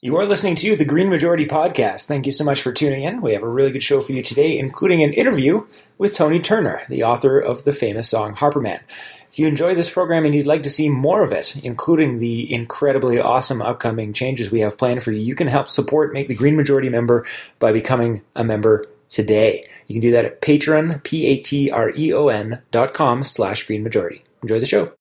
You are listening to the Green Majority Podcast. Thank you so much for tuning in. We have a really good show for you today, including an interview with Tony Turner, the author of the famous song Harper Man. If you enjoy this program and you'd like to see more of it, including the incredibly awesome upcoming changes we have planned for you, you can help support Make the Green Majority member by becoming a member today. You can do that at Patreon, P-A-T-R-E-O-N dot com slash Green Majority. Enjoy the show.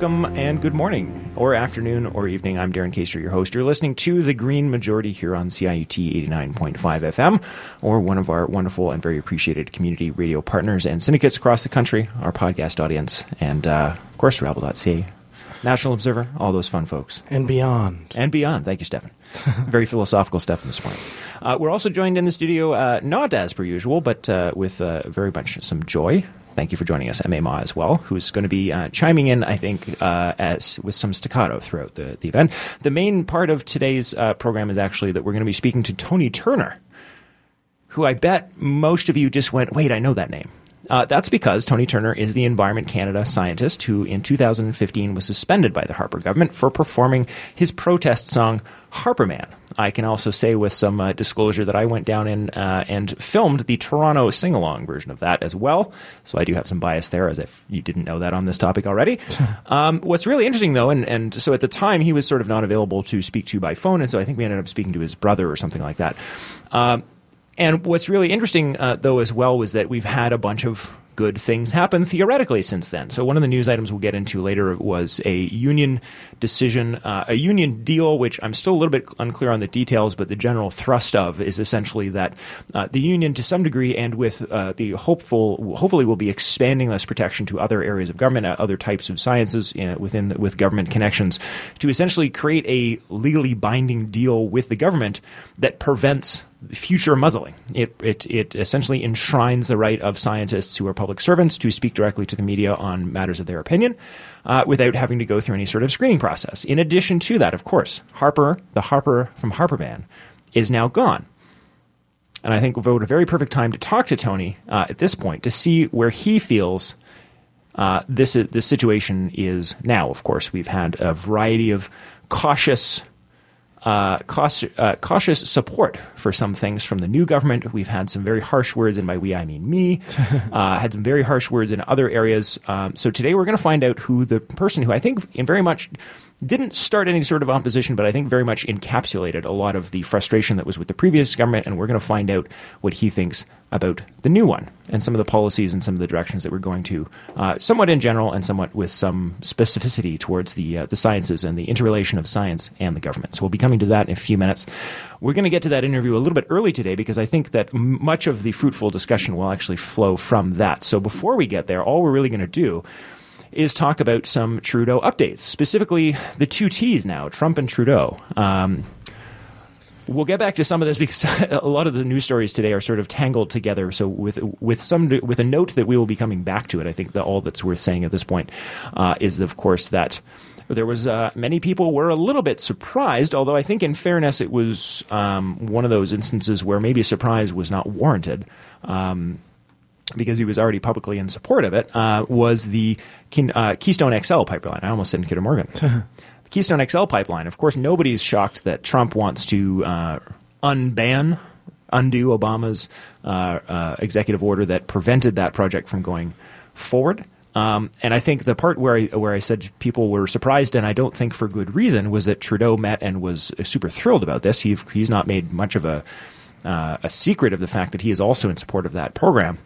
Welcome and good morning, or afternoon, or evening. I'm Darren Caster, your host. You're listening to The Green Majority here on CIUT 89.5 FM, or one of our wonderful and very appreciated community radio partners and syndicates across the country, our podcast audience, and uh, of course, Rabble.ca, National Observer, all those fun folks. and beyond. And beyond. Thank you, Stefan. Very philosophical Stefan this morning. Uh, we're also joined in the studio, uh, not as per usual, but uh, with uh, very much some joy. Thank you for joining us, M.A. Ma, as well, who's going to be uh, chiming in, I think, uh, as with some staccato throughout the, the event. The main part of today's uh, program is actually that we're going to be speaking to Tony Turner, who I bet most of you just went, wait, I know that name. Uh, that's because Tony Turner is the Environment Canada scientist who, in 2015, was suspended by the Harper government for performing his protest song Harper Man. I can also say with some uh, disclosure that I went down in, uh, and filmed the Toronto sing along version of that as well. So I do have some bias there, as if you didn't know that on this topic already. um, what's really interesting, though, and, and so at the time he was sort of not available to speak to by phone, and so I think we ended up speaking to his brother or something like that. Um, and what's really interesting, uh, though, as well, was that we've had a bunch of good things happen theoretically since then. So one of the news items we'll get into later was a union decision, uh, a union deal, which I'm still a little bit unclear on the details, but the general thrust of is essentially that uh, the union, to some degree, and with uh, the hopeful, hopefully, will be expanding this protection to other areas of government, uh, other types of sciences uh, within with government connections, to essentially create a legally binding deal with the government that prevents future muzzling. It, it, it essentially enshrines the right of scientists who are public servants to speak directly to the media on matters of their opinion uh, without having to go through any sort of screening process. In addition to that, of course, Harper, the Harper from Harper Man, is now gone. And I think we've got a very perfect time to talk to Tony uh, at this point to see where he feels uh, this this situation is now. Of course, we've had a variety of cautious uh, cautious, uh, cautious support for some things from the new government. We've had some very harsh words, and by we I mean me. uh, had some very harsh words in other areas. Um, so today we're going to find out who the person who I think in very much didn't start any sort of opposition, but I think very much encapsulated a lot of the frustration that was with the previous government, and we're going to find out what he thinks about the new one and some of the policies and some of the directions that we're going to, uh, somewhat in general and somewhat with some specificity towards the uh, the sciences and the interrelation of science and the government. So we'll be coming to that in a few minutes. We're going to get to that interview a little bit early today because I think that much of the fruitful discussion will actually flow from that. So before we get there, all we're really going to do is talk about some Trudeau updates, specifically the two T's now, Trump and Trudeau. Um, we'll get back to some of this because a lot of the news stories today are sort of tangled together. So with with some with a note that we will be coming back to it, I think that all that's worth saying at this point uh, is, of course, that there was uh, many people were a little bit surprised. Although I think, in fairness, it was um, one of those instances where maybe surprise was not warranted. Um, because he was already publicly in support of it, uh, was the uh, Keystone XL pipeline. I almost said Kinder Morgan. the Keystone XL pipeline. Of course, nobody's shocked that Trump wants to uh, unban, undo Obama's uh, uh, executive order that prevented that project from going forward. Um, and I think the part where I, where I said people were surprised, and I don't think for good reason, was that Trudeau met and was super thrilled about this. He, he's not made much of a uh, a secret of the fact that he is also in support of that program.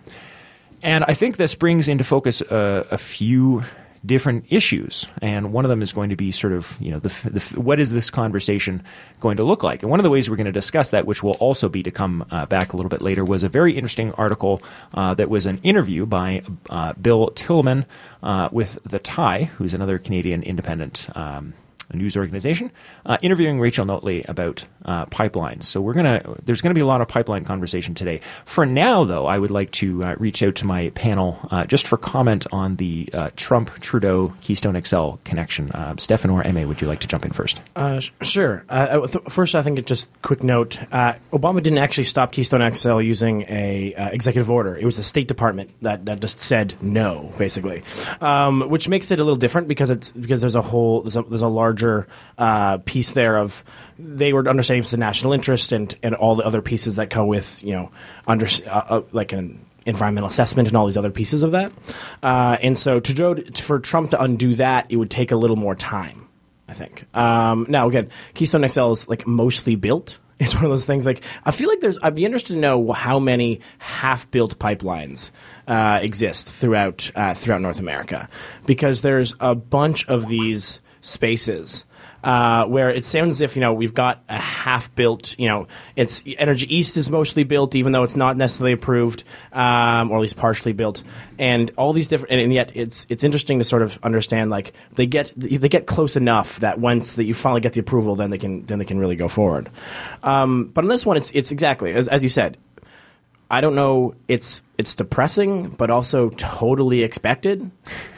And I think this brings into focus a, a few different issues, and one of them is going to be sort of you know the, the, what is this conversation going to look like? And one of the ways we're going to discuss that, which will also be to come uh, back a little bit later, was a very interesting article uh, that was an interview by uh, Bill Tillman uh, with the Tyee, who's another Canadian independent. Um, a news organization, uh, interviewing Rachel Notley about uh, pipelines. So we're gonna there's to be a lot of pipeline conversation today. For now, though, I would like to uh, reach out to my panel uh, just for comment on the uh, Trump Trudeau Keystone XL connection. Uh, Stefan or Emma, would you like to jump in first? Sh- sure. Th- first, I think just quick note: Obama didn't actually stop Keystone XL using a executive order. It was the State Department that that just said no, basically, um, which makes it a little different because it's because there's a whole there's a, there's a larger uh, piece there of they were understanding it's a national interest and and all the other pieces that come with you know under uh, uh, like an environmental assessment and all these other pieces of that. Uh, and so to for Trump to undo that, it would take a little more time. I think. Um, now again, Keystone XL is like mostly built. It's one of those things. Like I feel like there's. I'd be interested to know how many half-built pipelines uh, exist throughout uh, throughout North America, because there's a bunch of these spaces uh, where it sounds as if you know we've got a half built. You know, it's Energy East is mostly built, even though it's not necessarily approved, um, or at least partially built, and all these different. And, and, yet, it's it's interesting to sort of understand like they get they get close enough that once that you finally get the approval, then they can then they can really go forward. Um, but on this one, it's it's exactly as as you said. I don't know. It's it's depressing, but also totally expected.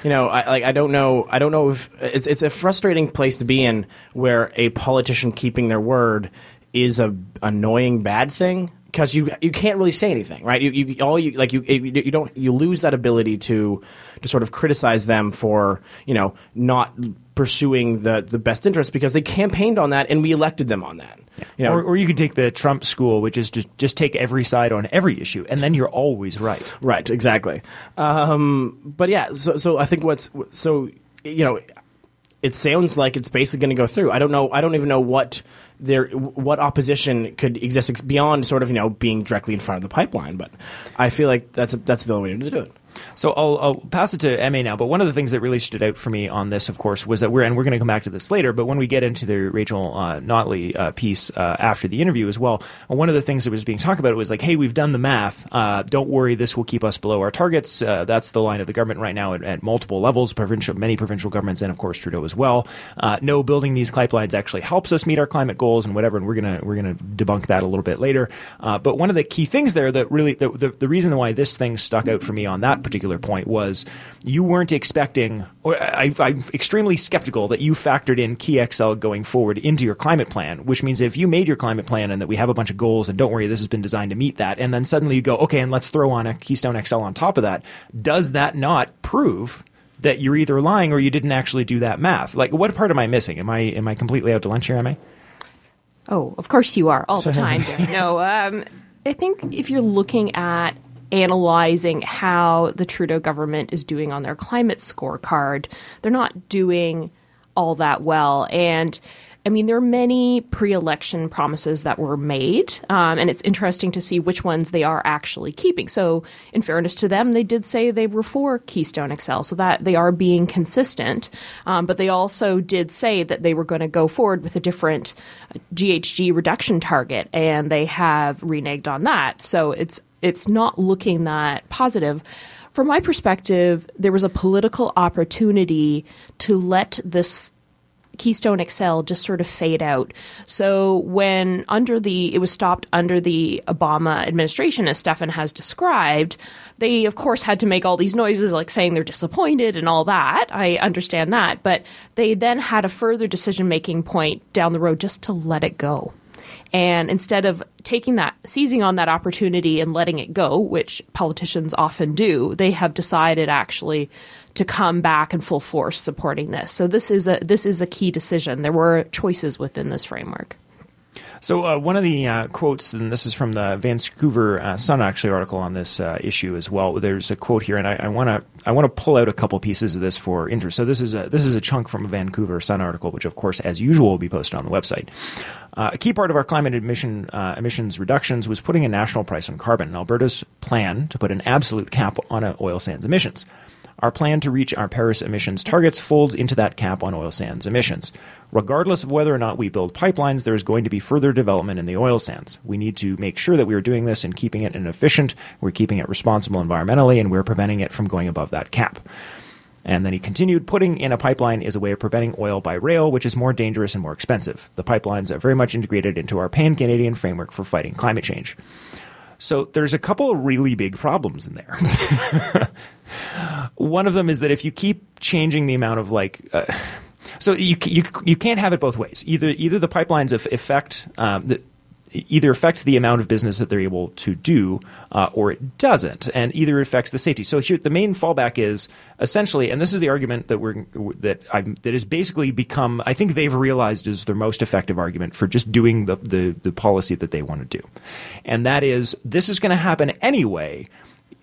You know, I like I don't know. I don't know if it's it's a frustrating place to be in where a politician keeping their word is a annoying bad thing because you you can't really say anything, right? You, you all you like you you don't you lose that ability to to sort of criticize them for you know not pursuing the the best interest because they campaigned on that and we elected them on that. You know, or, or, you could take the Trump school, which is just just take every side on every issue, and then you're always right. Right, exactly. Um, but yeah, so so I think what's so you know, it sounds like it's basically going to go through. I don't know. I don't even know what there what opposition could exist beyond sort of you know being directly in front of the pipeline. But I feel like that's a, that's the only way to do it. So I'll, I'll, pass it to Emma now. But one of the things that really stood out for me on this, of course, was that we're and we're going to come back to this later. But when we get into the Rachel uh, Notley uh, piece uh, after the interview as well, one of the things that was being talked about was like, hey, we've done the math. Uh, don't worry, this will keep us below our targets. Uh, that's the line of the government right now at, at, multiple levels, provincial, many provincial governments, and of course Trudeau as well. Uh, no, building these pipelines actually helps us meet our climate goals and whatever. And we're gonna we're gonna debunk that a little bit later. but one of the key things there that really the, the, the reason why this thing stuck out for me on that particular point was you weren't expecting, or I, am extremely skeptical that you factored in KeyXL going forward into your climate plan, which means if you made your climate plan and that we have a bunch of goals and don't worry, this has been designed to meet that, and then suddenly you go, okay, and let's throw on a Keystone XL on top of that, does that not prove that you're either lying or you didn't actually do that math? Like, what part am I missing? Am I am I completely out to lunch here? Am I? Oh, of course you are all the time. no, um, I think if you're looking at analyzing how the Trudeau government is doing on their climate scorecard, they're not doing all that well. And I mean, there are many pre election promises that were made, um, and it's interesting to see which ones they are actually keeping. So, in fairness to them, they did say they were for Keystone XL, so that they are being consistent. Um, but they also did say that they were going to go forward with a different GHG reduction target, and they have reneged on that. So, it's it's not looking that positive. From my perspective, there was a political opportunity to let this Keystone XL just sort of fade out. So when under the it was stopped under the Obama administration, as Stefan has described, they of course had to make all these noises like saying they're disappointed and all that. I understand that, but they then had a further decision making point down the road just to let it go. And instead of taking that, seizing on that opportunity and letting it go, which politicians often do, they have decided actually to come back in full force supporting this. So this is a this is a key decision. There were choices within this framework. So uh, one of the uh, quotes, and this is from the Vancouver uh, Sun actually article on this uh, issue as well. There's a quote here, and I want to I want to pull out a couple pieces of this for interest. So this is a this is a chunk from a Vancouver Sun article, which of course, as usual, will be posted on the website. Uh, a key part of our climate emission, uh, emissions reductions was putting a national price on carbon. Alberta's plan to put an absolute cap on oil sands emissions. Our plan to reach our Paris emissions targets folds into that cap on oil sands emissions. Regardless of whether or not we build pipelines, there is going to be further development in the oil sands. We need to make sure that we are doing this and keeping it efficient, we're keeping it responsible environmentally, and we're preventing it from going above that cap. And then he continued, putting in a pipeline is a way of preventing oil by rail, which is more dangerous and more expensive. The pipelines are very much integrated into our pan Canadian framework for fighting climate change. So there's a couple of really big problems in there. One of them is that if you keep changing the amount of like, uh, so you, you you can't have it both ways. Either either the pipelines affect um, the, either affects the amount of business that they're able to do, uh, or it doesn't, and either affects the safety. So here, the main fallback is essentially, and this is the argument that we're that I'm that has basically become. I think they've realized is their most effective argument for just doing the the, the policy that they want to do, and that is this is going to happen anyway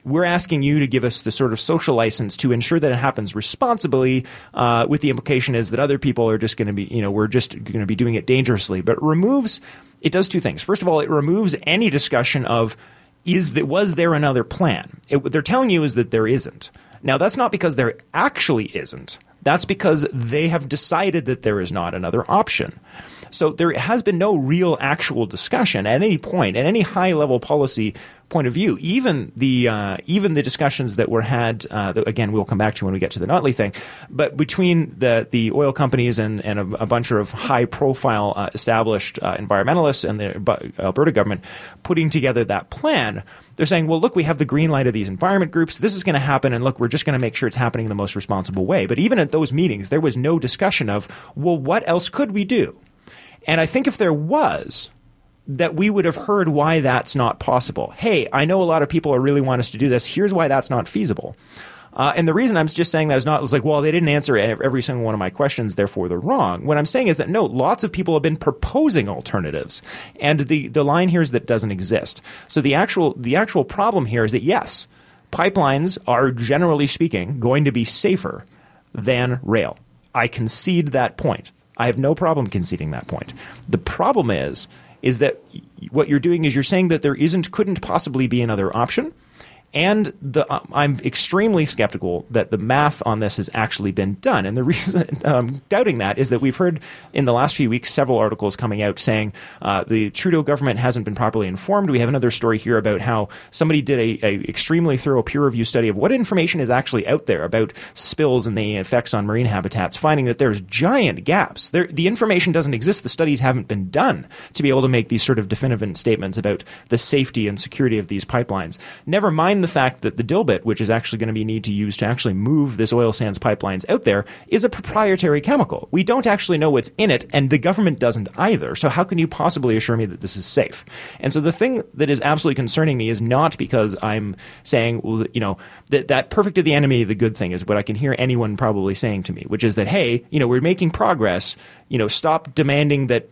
we're asking you to give us the sort of social license to ensure that it happens responsibly, uh, with the implication is that other people are just going to be, you know, we're just going to be doing it dangerously. But it removes, it does two things. First of all, it removes any discussion of is that was there another plan? It, what they're telling you is that there isn't. Now that's not because there actually isn't. That's because they have decided that there is not another option. So there has been no real actual discussion at any point, at any high level policy point of view. Even the uh, even the discussions that were had, uh, that, again, we'll come back to when we get to the Notley thing, but between the the oil companies and, and a, a bunch of high profile uh, established uh, environmentalists and the Alberta government putting together that plan, they're saying, well, look, we have the green light of these environment groups. This is going to happen, and look, we're just going to make sure it's happening in the most responsible way. But even at those meetings, there was no discussion of, well, what else could we do? And I think if there was, that we would have heard why that's not possible. Hey, I know a lot of people are really want us to do this. Here's why that's not feasible. Uh, and the reason I'm just saying that is not was like, well, they didn't answer every single one of my questions, therefore they're wrong. What I'm saying is that no, lots of people have been proposing alternatives, and the the line here is that doesn't exist. So the actual the actual problem here is that yes, pipelines are generally speaking going to be safer than rail. I concede that point. I have no problem conceding that point. The problem is is that what you're doing is you're saying that there isn't couldn't possibly be another option and the, uh, I'm extremely skeptical that the math on this has actually been done. And the reason I'm um, doubting that is that we've heard in the last few weeks several articles coming out saying uh, the Trudeau government hasn't been properly informed. We have another story here about how somebody did a, a, extremely thorough peer review study of what information is actually out there about spills and the effects on marine habitats, finding that there's giant gaps. There, the information doesn't exist. The studies haven't been done to be able to make these sort of definitive statements about the safety and security of these pipelines. Never mind the fact that the dilbit, which is actually going to be need to use to actually move this oil sands pipelines out there, is a proprietary chemical. We don't actually know what's in it, and the government doesn't either. So how can you possibly assure me that this is safe? And so the thing that is absolutely concerning me is not because I'm saying, well, you know, that that perfect to the enemy, the good thing is what I can hear anyone probably saying to me, which is that hey, you know, we're making progress. You know, stop demanding that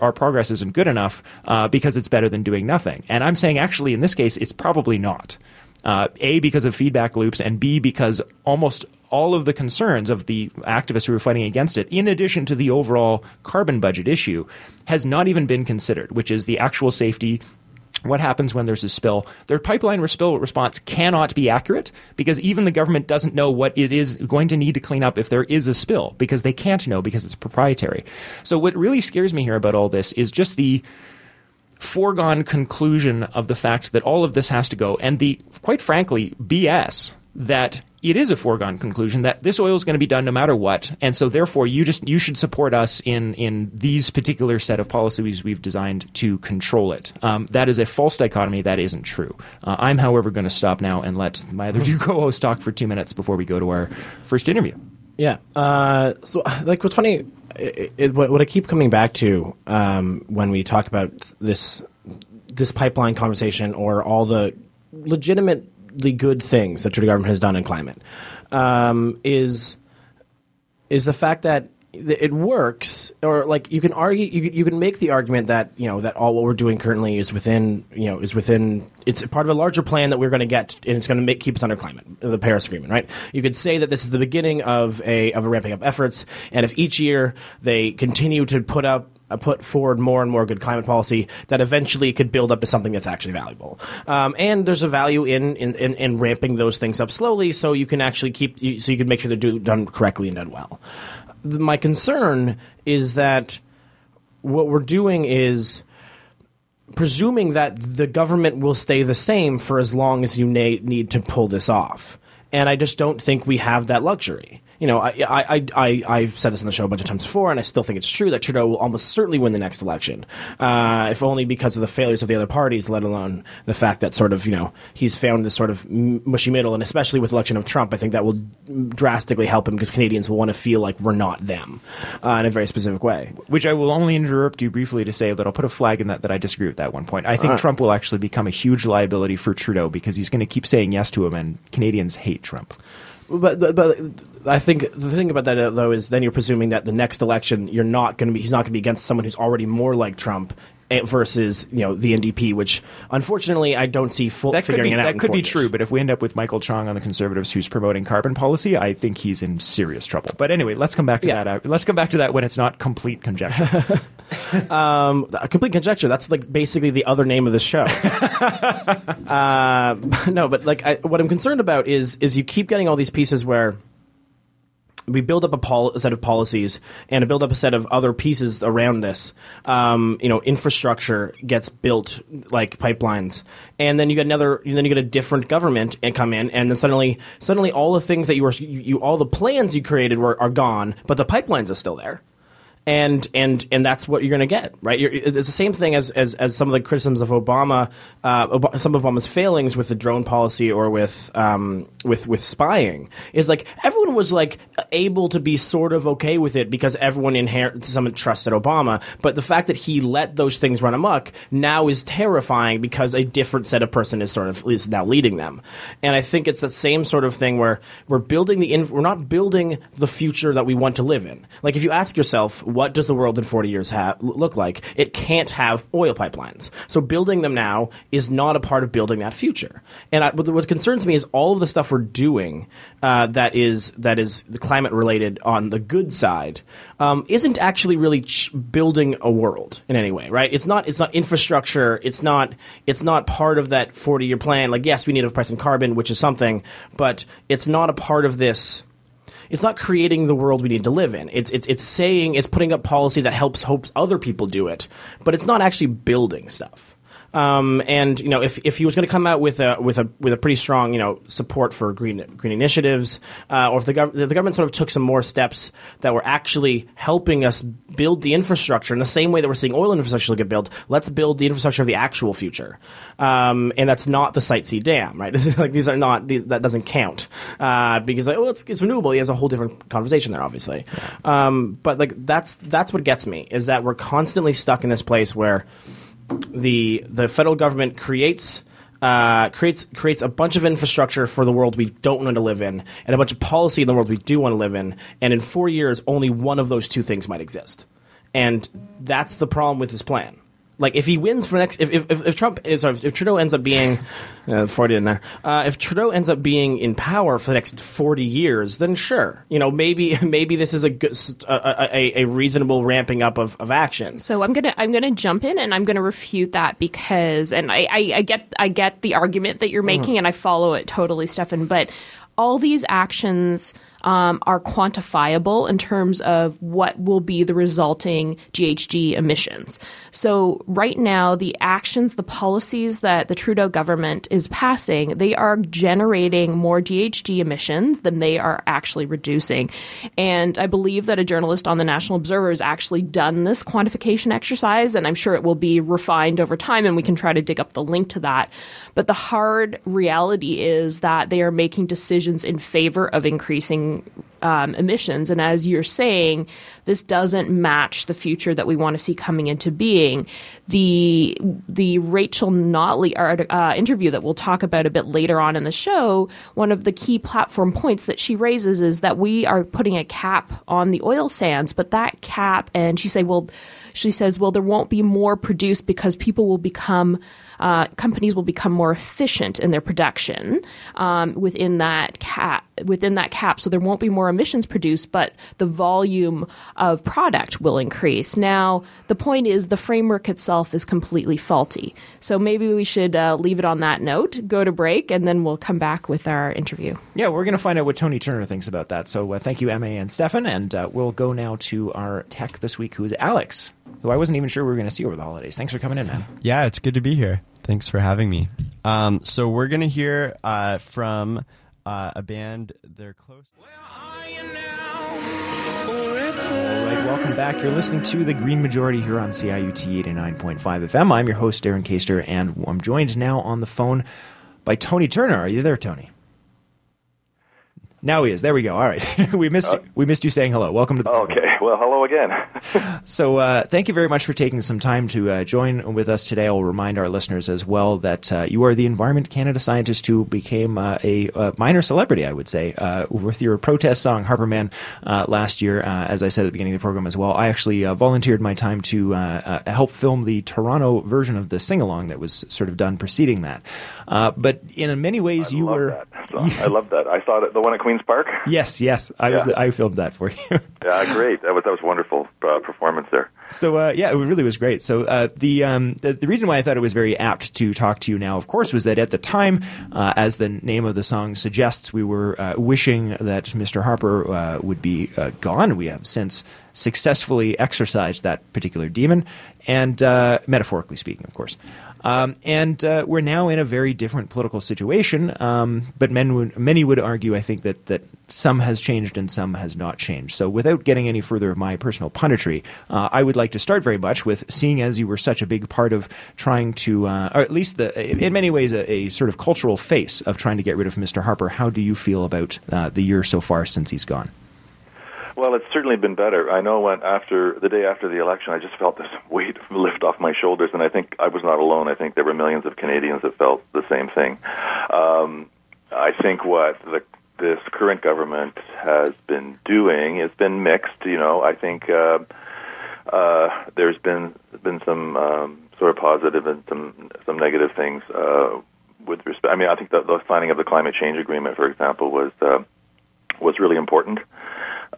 our progress isn't good enough uh, because it's better than doing nothing. And I'm saying actually in this case, it's probably not. Uh, a, because of feedback loops, and B, because almost all of the concerns of the activists who are fighting against it, in addition to the overall carbon budget issue, has not even been considered, which is the actual safety what happens when there's a spill? Their pipeline spill response cannot be accurate because even the government doesn't know what it is going to need to clean up if there is a spill because they can't know because it's proprietary. So what really scares me here about all this is just the foregone conclusion of the fact that all of this has to go, and the, quite frankly, BS that it is a foregone conclusion that this oil is going to be done no matter what, and so therefore you just you should support us in in these particular set of policies we've designed to control it. Um, that is a false dichotomy. That isn't true. Uh, I'm, however, going to stop now and let my other two co-hosts talk for two minutes before we go to our first interview. Yeah. Uh, so, like, what's funny it, it, what, I keep coming back to um, when we talk about this this pipeline conversation or all the legitimately good things that the government has done in climate um, is is the fact that it works, or like you can argue, you can, you can make the argument that you know that all what we're doing currently is within you know is within it's part of a larger plan that we're going to get, and it's going to keep us under climate the Paris Agreement, right? You could say that this is the beginning of a of a ramping up efforts, and if each year they continue to put up uh, put forward more and more good climate policy that eventually could build up to something that's actually valuable. Um, and there's a value in, in, in, in, ramping those things up slowly so you can actually keep, so you can make sure they're do, done correctly and done well my concern is that what we're doing is presuming that the government will stay the same for as long as you na- need to pull this off. and I just don't think we have that luxury. You know, I, I, I, I, I've said this on the show a bunch of times before, and I still think it's true that Trudeau will almost certainly win the next election, uh, if only because of the failures of the other parties, let alone the fact that sort of, you know, he's found this sort of mushy middle, and especially with the election of Trump, I think that will drastically help him because Canadians will want to feel like we're not them uh, in a very specific way. Which I will only interrupt you briefly to say that I'll put a flag in that that I disagree with that one point. I think Uh. Trump will actually become a huge liability for Trudeau because he's going to keep saying yes to him, and Canadians hate Trump. But, but but I think the thing about that though is then you're presuming that the next election you're not going to be he's not going to be against someone who's already more like Trump versus you know the NDP, which unfortunately I don't see full That figuring be it out. that could be years. true, but if we end up with Michael Chong on the Conservatives who's promoting carbon policy, I think he's in serious trouble. But anyway, let's come back to Yeah. that. uh, Let's come back to that when it's not complete conjecture. A complete conjecture. That's like basically the other name of the show. uh, no, but like I, what I'm concerned about is is you keep getting all these pieces where we build up a, pol- a set of policies and build up a set of other pieces around this. Um, you know, infrastructure gets built like pipelines, and then you get another. Then you get a different government and come in, and then suddenly, suddenly all the things that you were, you, you all the plans you created were are gone, but the pipelines are still there and and and that's what you're going to get, right? You're, it's the same thing as, as as some of the criticisms of Obama, uh, Ob- some of Obama's failings with the drone policy or with um, with with spying is like everyone was like able to be sort of okay with it because everyone inherent some trusted Obama, but the fact that he let those things run amok now is terrifying because a different set of person is sort of is now leading them, and I think it's the same sort of thing where we're building the inf- we're not building the future that we want to live in. Like if you ask yourself, what does the world in 40 years ha- look like? It can't have oil pipelines. So building them now is not a part of building that future. And I, what, what concerns me is all of the stuff we're doing uh, that is that is the climate related on the good side um, isn't actually really ch- building a world in any way, right? It's not it's not infrastructure. It's not it's not part of that 40 year plan. Like yes, we need a price on carbon, which is something, but it's not a part of this it's not creating the world we need to live in. It's it's it's saying it's putting up policy that helps hopes other people do it, but it's not actually building stuff. Um, and you know, if, if he was going to come out with a with a with a pretty strong you know support for green green initiatives, uh, or if the, gov- the government sort of took some more steps that were actually helping us build the infrastructure in the same way that we're seeing oil infrastructure get built, let's build the infrastructure of the actual future. Um, and that's not the Site C Dam, right? like these are not the, that doesn't count uh, because like, oh, it's, it's renewable. He has a whole different conversation there, obviously. Um, but like that's that's what gets me is that we're constantly stuck in this place where the the federal government creates uh, creates creates a bunch of infrastructure for the world we don't want to live in, and a bunch of policy in the world we do want to live in. And in four years, only one of those two things might exist, and that's the problem with this plan. Like if he wins for next, if if, if, if Trump is sorry, if Trudeau ends up being uh, forty in there, uh, if Trudeau ends up being in power for the next forty years, then sure, you know maybe maybe this is a good a, a, a reasonable ramping up of, of action. So I'm gonna I'm gonna jump in and I'm gonna refute that because and I, I, I get I get the argument that you're making and I follow it totally, Stefan. But all these actions um, are quantifiable in terms of what will be the resulting GHG emissions. So right now, the actions, the policies that the Trudeau government is passing, they are generating more GHG emissions than they are actually reducing. And I believe that a journalist on the National Observer has actually done this quantification exercise, and I'm sure it will be refined over time, and we can try to dig up the link to that. But the hard reality is that they are making decisions in favor of increasing um, emissions. And as you're saying, this doesn't match the future that we want to see coming into being. The the Rachel Notley art, uh, interview that we'll talk about a bit later on in the show, one of the key platform points that she raises is that we are putting a cap on the oil sands, but that cap, and she say, well, she says, well, there won't be more produced because people will become uh, companies will become more efficient in their production um, within that cap. Within that cap, so there won't be more emissions produced, but the volume of product will increase. Now, the point is the framework itself is completely faulty. So maybe we should uh, leave it on that note, go to break, and then we'll come back with our interview. Yeah, we're going to find out what Tony Turner thinks about that. So uh, thank you, Emma and Stefan. And uh, we'll go now to our tech this week, who is Alex, who I wasn't even sure we were going to see over the holidays. Thanks for coming in, man. Yeah, it's good to be here. Thanks for having me. Um, so we're going to hear uh, from uh, a band. They're close. All right, welcome back. You're listening to the Green Majority here on CIUT 89.5 FM. I'm your host, Darren Caster, and I'm joined now on the phone by Tony Turner. Are you there, Tony? Now he is. There we go. All right, we missed you. we missed you saying hello. Welcome to the Okay. Well, hello again. So, uh, thank you very much for taking some time to uh, join with us today. I'll remind our listeners as well that uh, you are the Environment Canada scientist who became uh, a, uh minor celebrity, I would say, uh, with your protest song Harper Man uh, last year. Uh, as I said at the beginning of the program as well, I actually uh, volunteered my time to uh, uh, help film the Toronto version of the sing along that was sort of done preceding that. Uh, but in many ways, I you love were. I love that. I saw the one at Queens Park. Yes, yes, I was. Yeah. The, I filmed that for you. Yeah, great. That was that was wonderful uh, performance there. So uh, yeah, it really was great. So uh, the, um, the the reason why I thought it was very apt to talk to you now, of course, was that at the time, uh, as the name of the song suggests, we were uh, wishing that Mr. Harper uh, would be uh, gone. We have since successfully exorcised that particular demon, and uh, metaphorically speaking, of course. Um, and uh, we're now in a very different political situation. Um, but would, many would argue, I think, that, that some has changed and some has not changed. So, without getting any further of my personal punditry, uh, I would like to start very much with seeing as you were such a big part of trying to, uh, or at least the, in many ways, a, a sort of cultural face of trying to get rid of Mr. Harper. How do you feel about uh, the year so far since he's gone? Well, it's certainly been better. I know when after the day after the election, I just felt this weight lift off my shoulders, and I think I was not alone. I think there were millions of Canadians that felt the same thing. Um, I think what the this current government has been doing has been mixed. You know, I think uh, uh, there's been been some um, sort of positive and some some negative things uh, with respect. I mean, I think the, the signing of the climate change agreement, for example, was uh, was really important.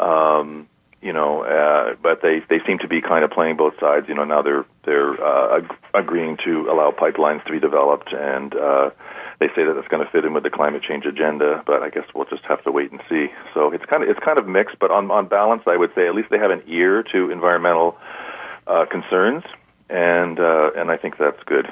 Um, you know, uh, but they they seem to be kind of playing both sides. You know, now they're they're uh, ag- agreeing to allow pipelines to be developed, and uh, they say that it's going to fit in with the climate change agenda. But I guess we'll just have to wait and see. So it's kind of it's kind of mixed, but on on balance, I would say at least they have an ear to environmental uh, concerns, and uh, and I think that's good.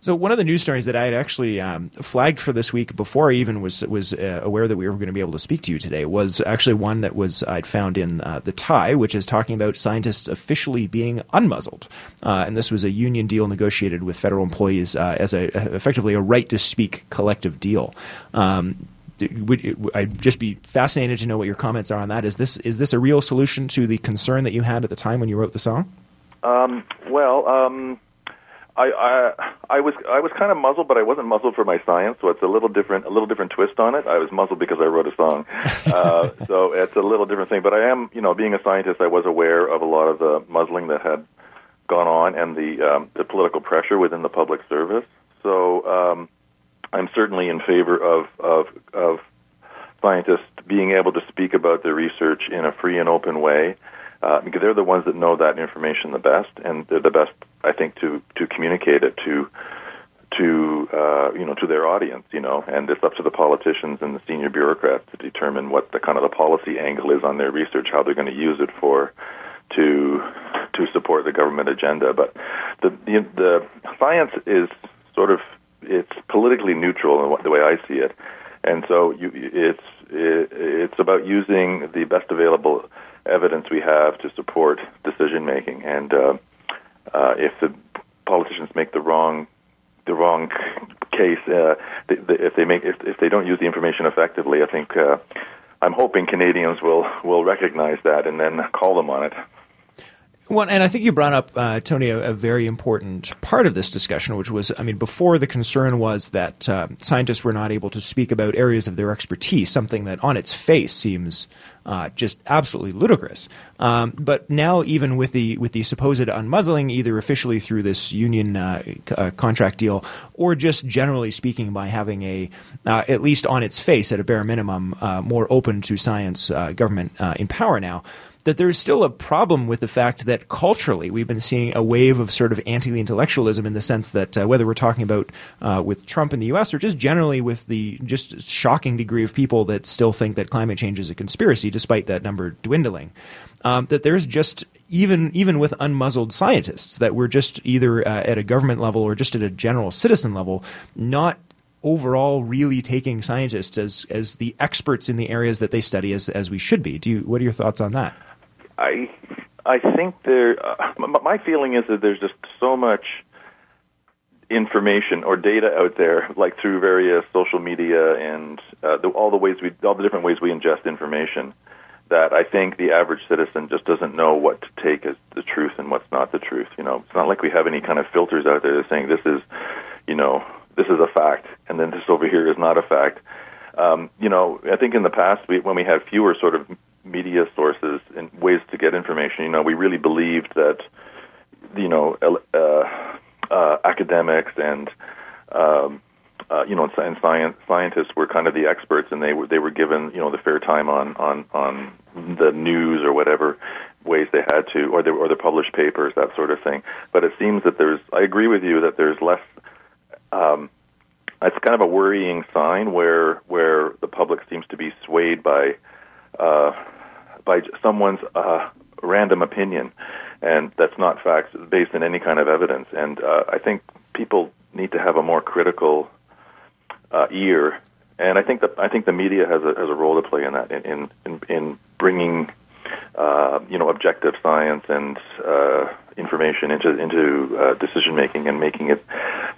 So one of the news stories that I had actually um, flagged for this week before I even was was uh, aware that we were going to be able to speak to you today was actually one that was I'd found in uh, the Tyee, which is talking about scientists officially being unmuzzled, uh, and this was a union deal negotiated with federal employees uh, as a effectively a right to speak collective deal. Um, would I'd just be fascinated to know what your comments are on that. Is this is this a real solution to the concern that you had at the time when you wrote the song? Um, well, um, I, I I was I was kind of muzzled, but I wasn't muzzled for my science, so it's a little different a little different twist on it. I was muzzled because I wrote a song, uh, so it's a little different thing. But I am, you know, being a scientist, I was aware of a lot of the muzzling that had gone on and the um, the political pressure within the public service. So um, I'm certainly in favor of of of scientists being able to speak about their research in a free and open way uh, because they're the ones that know that information the best, and they're the best, I think, to to communicate it to to uh, you know to their audience, you know, and it's up to the politicians and the senior bureaucrats to determine what the kind of the policy angle is on their research, how they're going to use it for to to support the government agenda. But the the, the science is sort of it's politically neutral in what, the way I see it, and so you, it's it, it's about using the best available evidence we have to support decision making. And uh, uh, if the politicians make the wrong the wrong case, uh, if they make if, if they don't use the information effectively, I think uh, I'm hoping Canadians will will recognize that and then call them on it. Well, and I think you brought up, uh, Tony, a, a, very important part of this discussion, which was, I mean, before the concern was that uh, scientists were not able to speak about areas of their expertise, something that on its face seems uh, just absolutely ludicrous. Um, but now, even with the with the supposed unmuzzling, either officially through this union uh, c- uh, contract deal, or just generally speaking by having a, uh, at least on its face, at a bare minimum, uh, more open to science government in power now that there's still a problem with the fact that culturally we've been seeing a wave of sort of anti-intellectualism in the sense that uh, whether we're talking about uh, with Trump in the U.S. or just generally with the just shocking degree of people that still think that climate change is a conspiracy, despite that number dwindling, um, that there's just even even with unmuzzled scientists that we're just either uh, at a government level or just at a general citizen level not overall really taking scientists as as the experts in the areas that they study as as we should be. Do you? What are your thoughts on that? I I think there. Uh, my feeling is that there's just so much information or data out there, like through various social media and uh, the, all the ways we, all the different ways we ingest information, that I think the average citizen just doesn't know what to take as the truth and what's not the truth. You know, it's not like we have any kind of filters out there that saying this is, you know, this is a fact, and then this over here is not a fact. Um, you know, I think in the past, we, when we had fewer sort of media sources and ways to get information, you know, we really believed that, you know, uh, uh, academics and um, uh, you know, and science scientists were kind of the experts, and they were they were given you know the fair time on on on the news or whatever ways they had to, or they or the published papers, that sort of thing. But it seems that there's, I agree with you that there's less. Um, it's kind of a worrying sign where where the public seems to be swayed by uh, by someone's uh, random opinion, and that's not facts based in any kind of evidence. And uh, I think people need to have a more critical uh, ear, and I think that I think the media has a has a role to play in that in in, in bringing uh, you know objective science and uh, information into into uh, decision making and making it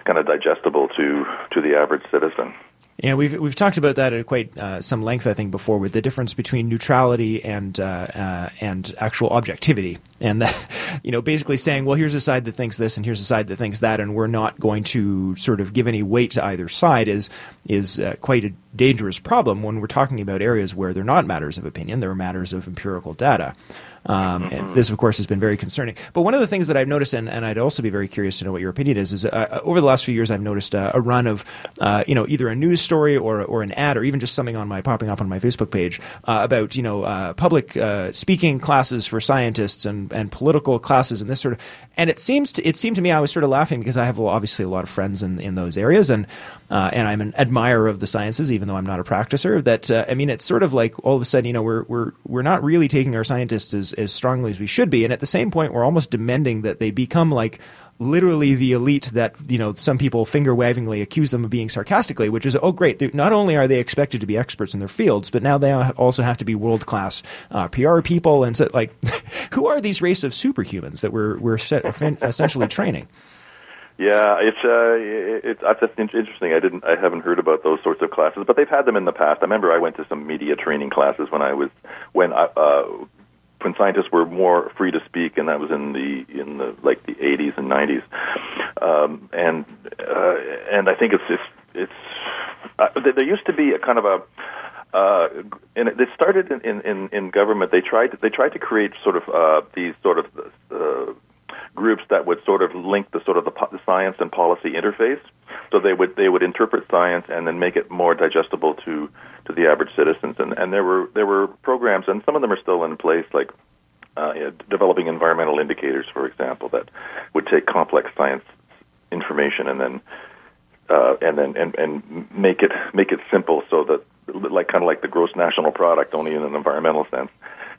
kind of digestible to to the average citizen. Yeah, we've we've talked about that at quite uh, some length, I think, before, with the difference between neutrality and uh, uh, and actual objectivity, and that, you know, basically saying, well, here's a side that thinks this, and here's a side that thinks that, and we're not going to sort of give any weight to either side is is uh, quite a dangerous problem when we're talking about areas where they're not matters of opinion, they're matters of empirical data. Um, and this, of course, has been very concerning. But one of the things that I've noticed, and, and I'd also be very curious to know what your opinion is, is uh, uh over the last few years, I've noticed uh, a run of, you know, either a news story or or an ad, or even just something on my popping up on my Facebook page uh, about, you know, uh, public speaking classes for scientists and and political classes and this sort of. And it seems to it seemed to me I was sort of laughing because I have obviously a lot of friends in in those areas, and and I'm an admirer of the sciences, even though I'm not a practicer. That I mean, it's sort of like all of a sudden, you know, we're we're we're not really taking our scientists as as strongly as we should be. And at the same point, we're almost demanding that they become like literally the elite that you know some people finger wavingly accuse them of being sarcastically which is oh great not only are they expected to be experts in their fields but now they also have to be world class uh, pr people and so like who are these race of superhumans that we're we're essentially training yeah, it's uh, it's that's interesting. I didn't, I haven't heard about those sorts of classes, but they've had them in the past. I remember I went to some media training classes when I was when I, uh, when scientists were more free to speak, and that was in the in the like the 80s and 90s, um, and uh, and I think it's it's it's uh, there used to be a kind of a uh, and it started in, in, in government. They tried they tried to create sort of uh, these sort of uh, groups that would sort of link the sort of the, the science and policy interface. So they would they would interpret science and then make it more digestible to to the average citizens. And and there were there were programs, and some of them are still in place, like uh, developing environmental indicators, for example, that would take complex science information and then uh, and then and, and make it make it simple so that like kind of like the gross national product only in an environmental sense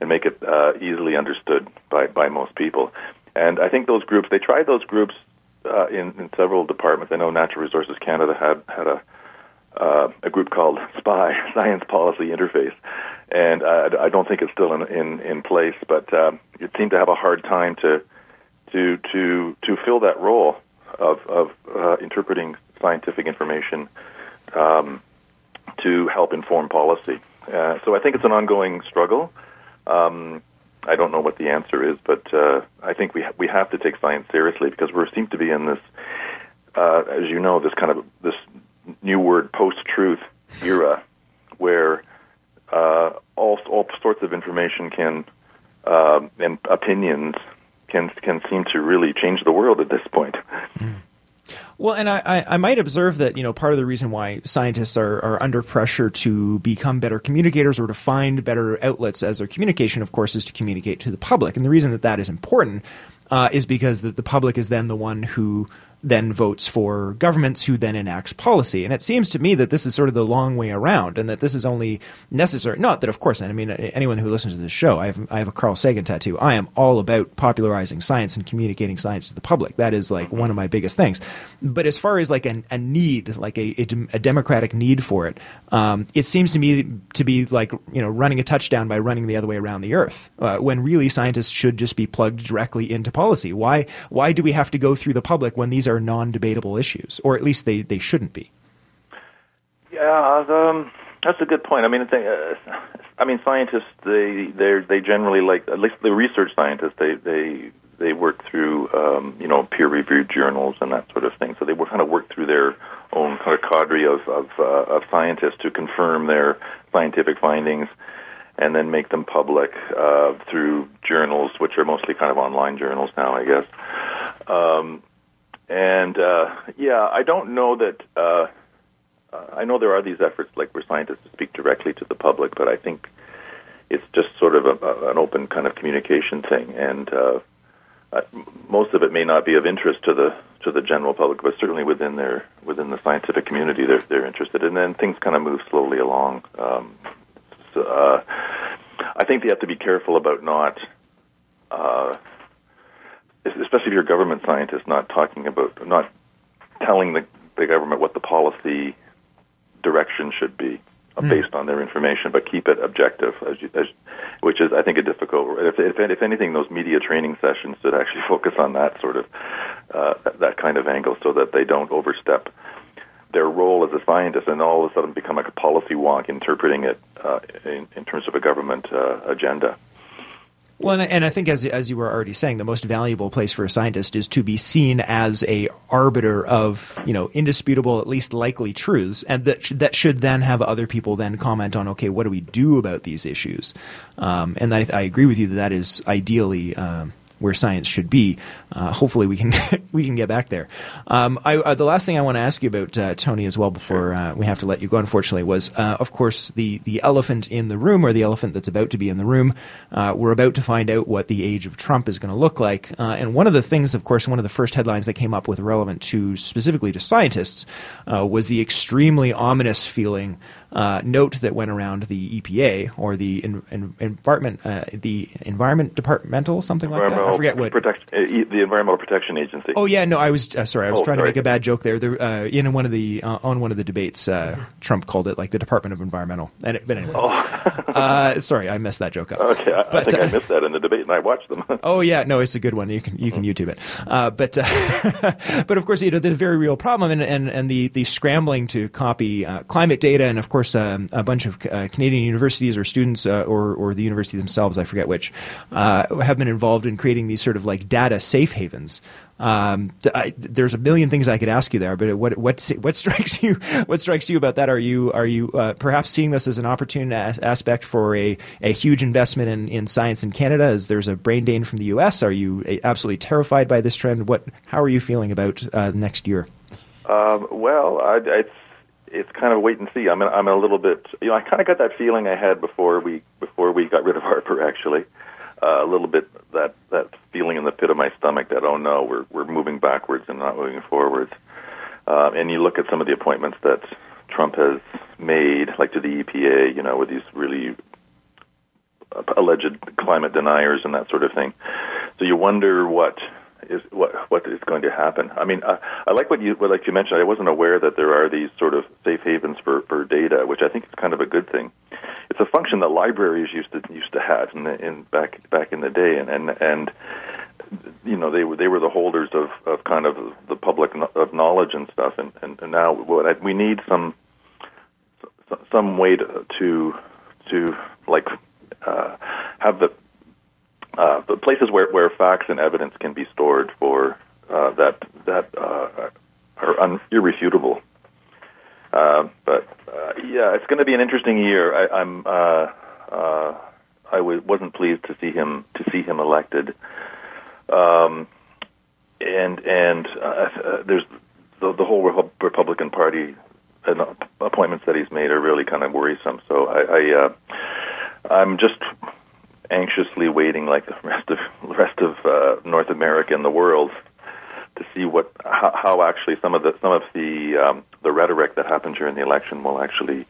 and make it uh, easily understood by by most people and I think those groups, they tried those groups uh, in, in several departments. I know Natural Resources Canada had had a uh, a group called SPI, Science Policy Interface, and uh, I don't think it's still in in, in place. But it seemed to have a hard time to to to to fill that role of of uh, interpreting scientific information um, to help inform policy. Uh, so I think it's an ongoing struggle. Um, I don't know what the answer is, but uh, I think we ha- we have to take science seriously because we seem to be in this, uh, as you know, this kind of this new word post-truth era, where uh, all all sorts of information can uh, and opinions can can seem to really change the world at this point. Mm. Well, and I, I might observe that you know part of the reason why scientists are, are under pressure to become better communicators or to find better outlets as their communication, of course, is to communicate to the public. And the reason that that is important uh, is because the, the public is then the one who then votes for governments who then enacts policy. And it seems to me that this is sort of the long way around, and that this is only necessary. Not that, of course, I mean anyone who listens to this show, I have I have a Carl Sagan tattoo. I am all about popularizing science and communicating science to the public. That is like one of my biggest things. But as far as like a, a need, like a, a, a, democratic need for it, um, it seems to me to be like you know running a touchdown by running the other way around the earth. Uh, when really scientists should just be plugged directly into policy. Why why do we have to go through the public when these are non-debatable issues, or at least they, they shouldn't be? Yeah, um, that's a good point. I mean, they, uh, I mean, scientists they they they generally like at least the research scientists they they they work through um, you know peer-reviewed journals and that sort of thing. So they kind of work through their own kind of cadre of of, uh, of scientists to confirm their scientific findings and then make them public uh, through journals, which are mostly kind of online journals now, I guess. Um, and uh, yeah, I don't know that. Uh, uh, I know there are these efforts, like for scientists to speak directly to the public, but I think it's just sort of a, a, an open kind of communication thing, and uh, uh, most of it may not be of interest to the to the general public, but certainly within their within the scientific community, they're they're interested, and then things kind of move slowly along. Um, so, uh, I think they have to be careful about not, uh, especially if you're a government scientist, not talking about, not telling the, the government what the policy direction should be mm. based on their information, but keep it objective, as you, as, which is, I think, a difficult. If, if, if anything, those media training sessions should actually focus on that sort of uh, that kind of angle, so that they don't overstep their role as a scientist and all of a sudden become like a policy wonk interpreting it uh, in, in, terms of a government uh, agenda. Well, and, and I think as as you were already saying, the most valuable place for a scientist is to be seen as a arbiter of you know indisputable, at least likely truths, and that sh- that should then have other people then comment on, okay, what do we do about these issues? Um, and I, I, agree with you that that is ideally. Um, where science should be. Uh, hopefully, we can we can get back there. Um, I, uh, the last thing I want to ask you about uh, Tony as well before uh, we have to let you go, unfortunately, was uh, of course the the elephant in the room or the elephant that's about to be in the room. Uh, we're about to find out what the age of Trump is going to look like, and one of the things, of course, one of the first headlines that came up with relevant to specifically to scientists was the extremely ominous feeling uh, note that went around the EPA or the in, in, environment, uh, the environment departmental, something like that. I forget what. Uh, the Environmental Protection Agency. Oh yeah, no, I was uh, sorry. I was oh, trying sorry. to make a bad joke there. there uh, in one of the uh, on one of the debates, Trump called it like the Department of Environmental. And it, but anyway, oh. sorry, I messed that joke up. Okay, I, but, I think I missed that in the debate, and I watched them. oh yeah, no, it's a good one. You can you can YouTube it. but but of course, you know, there's a very real problem, and and, and the the scrambling to copy climate data, and of course, um, a bunch of uh, Canadian universities or students uh, or or the university themselves, I forget which, uh, have been involved in creating these sort of like data safe havens. Um, I, there's a million things I could ask you there, but what what what strikes you what strikes you about that? Are you are you uh, perhaps seeing this as an opportune as- aspect for a, a huge investment in, in science in Canada? As there's a brain drain from the U.S., are you absolutely terrified by this trend? What how are you feeling about uh, next year? Um, well, I, it's it's kind of wait and see. I'm in, I'm a little bit, you know, I kind of got that feeling I had before we before we got rid of Harper. Actually, uh, a little bit that that feeling in the pit of my stomach that oh no, we're we're moving backwards and not moving forwards. Uh, and you look at some of the appointments that Trump has made, like to the EPA, you know, with these really alleged climate deniers and that sort of thing. So you wonder what is what what is going to happen. I mean, uh, I like what you like you mentioned. I wasn't aware that there are these sort of safe havens for, for data, which I think is kind of a good thing. It's a function that libraries used to used to have in, the, in back back in the day, and and and you know they were they were the holders of, of kind of the public of knowledge and stuff, and and, and now what I, we need some some way to to, to like uh, have the uh, the places where, where facts and evidence can be stored for uh, that that uh, are un- irrefutable. Uh, but uh, yeah, it's going to be an interesting year. I, I'm uh, uh, I w- wasn't pleased to see him to see him elected. Um, and and uh, uh, there's the, the whole Repu- Republican Party and appointments that he's made are really kind of worrisome. So I, I uh, I'm just anxiously waiting, like the rest of rest of uh, North America and the world, to to see what how, how actually some of the some of the um, the rhetoric that happened during the election will actually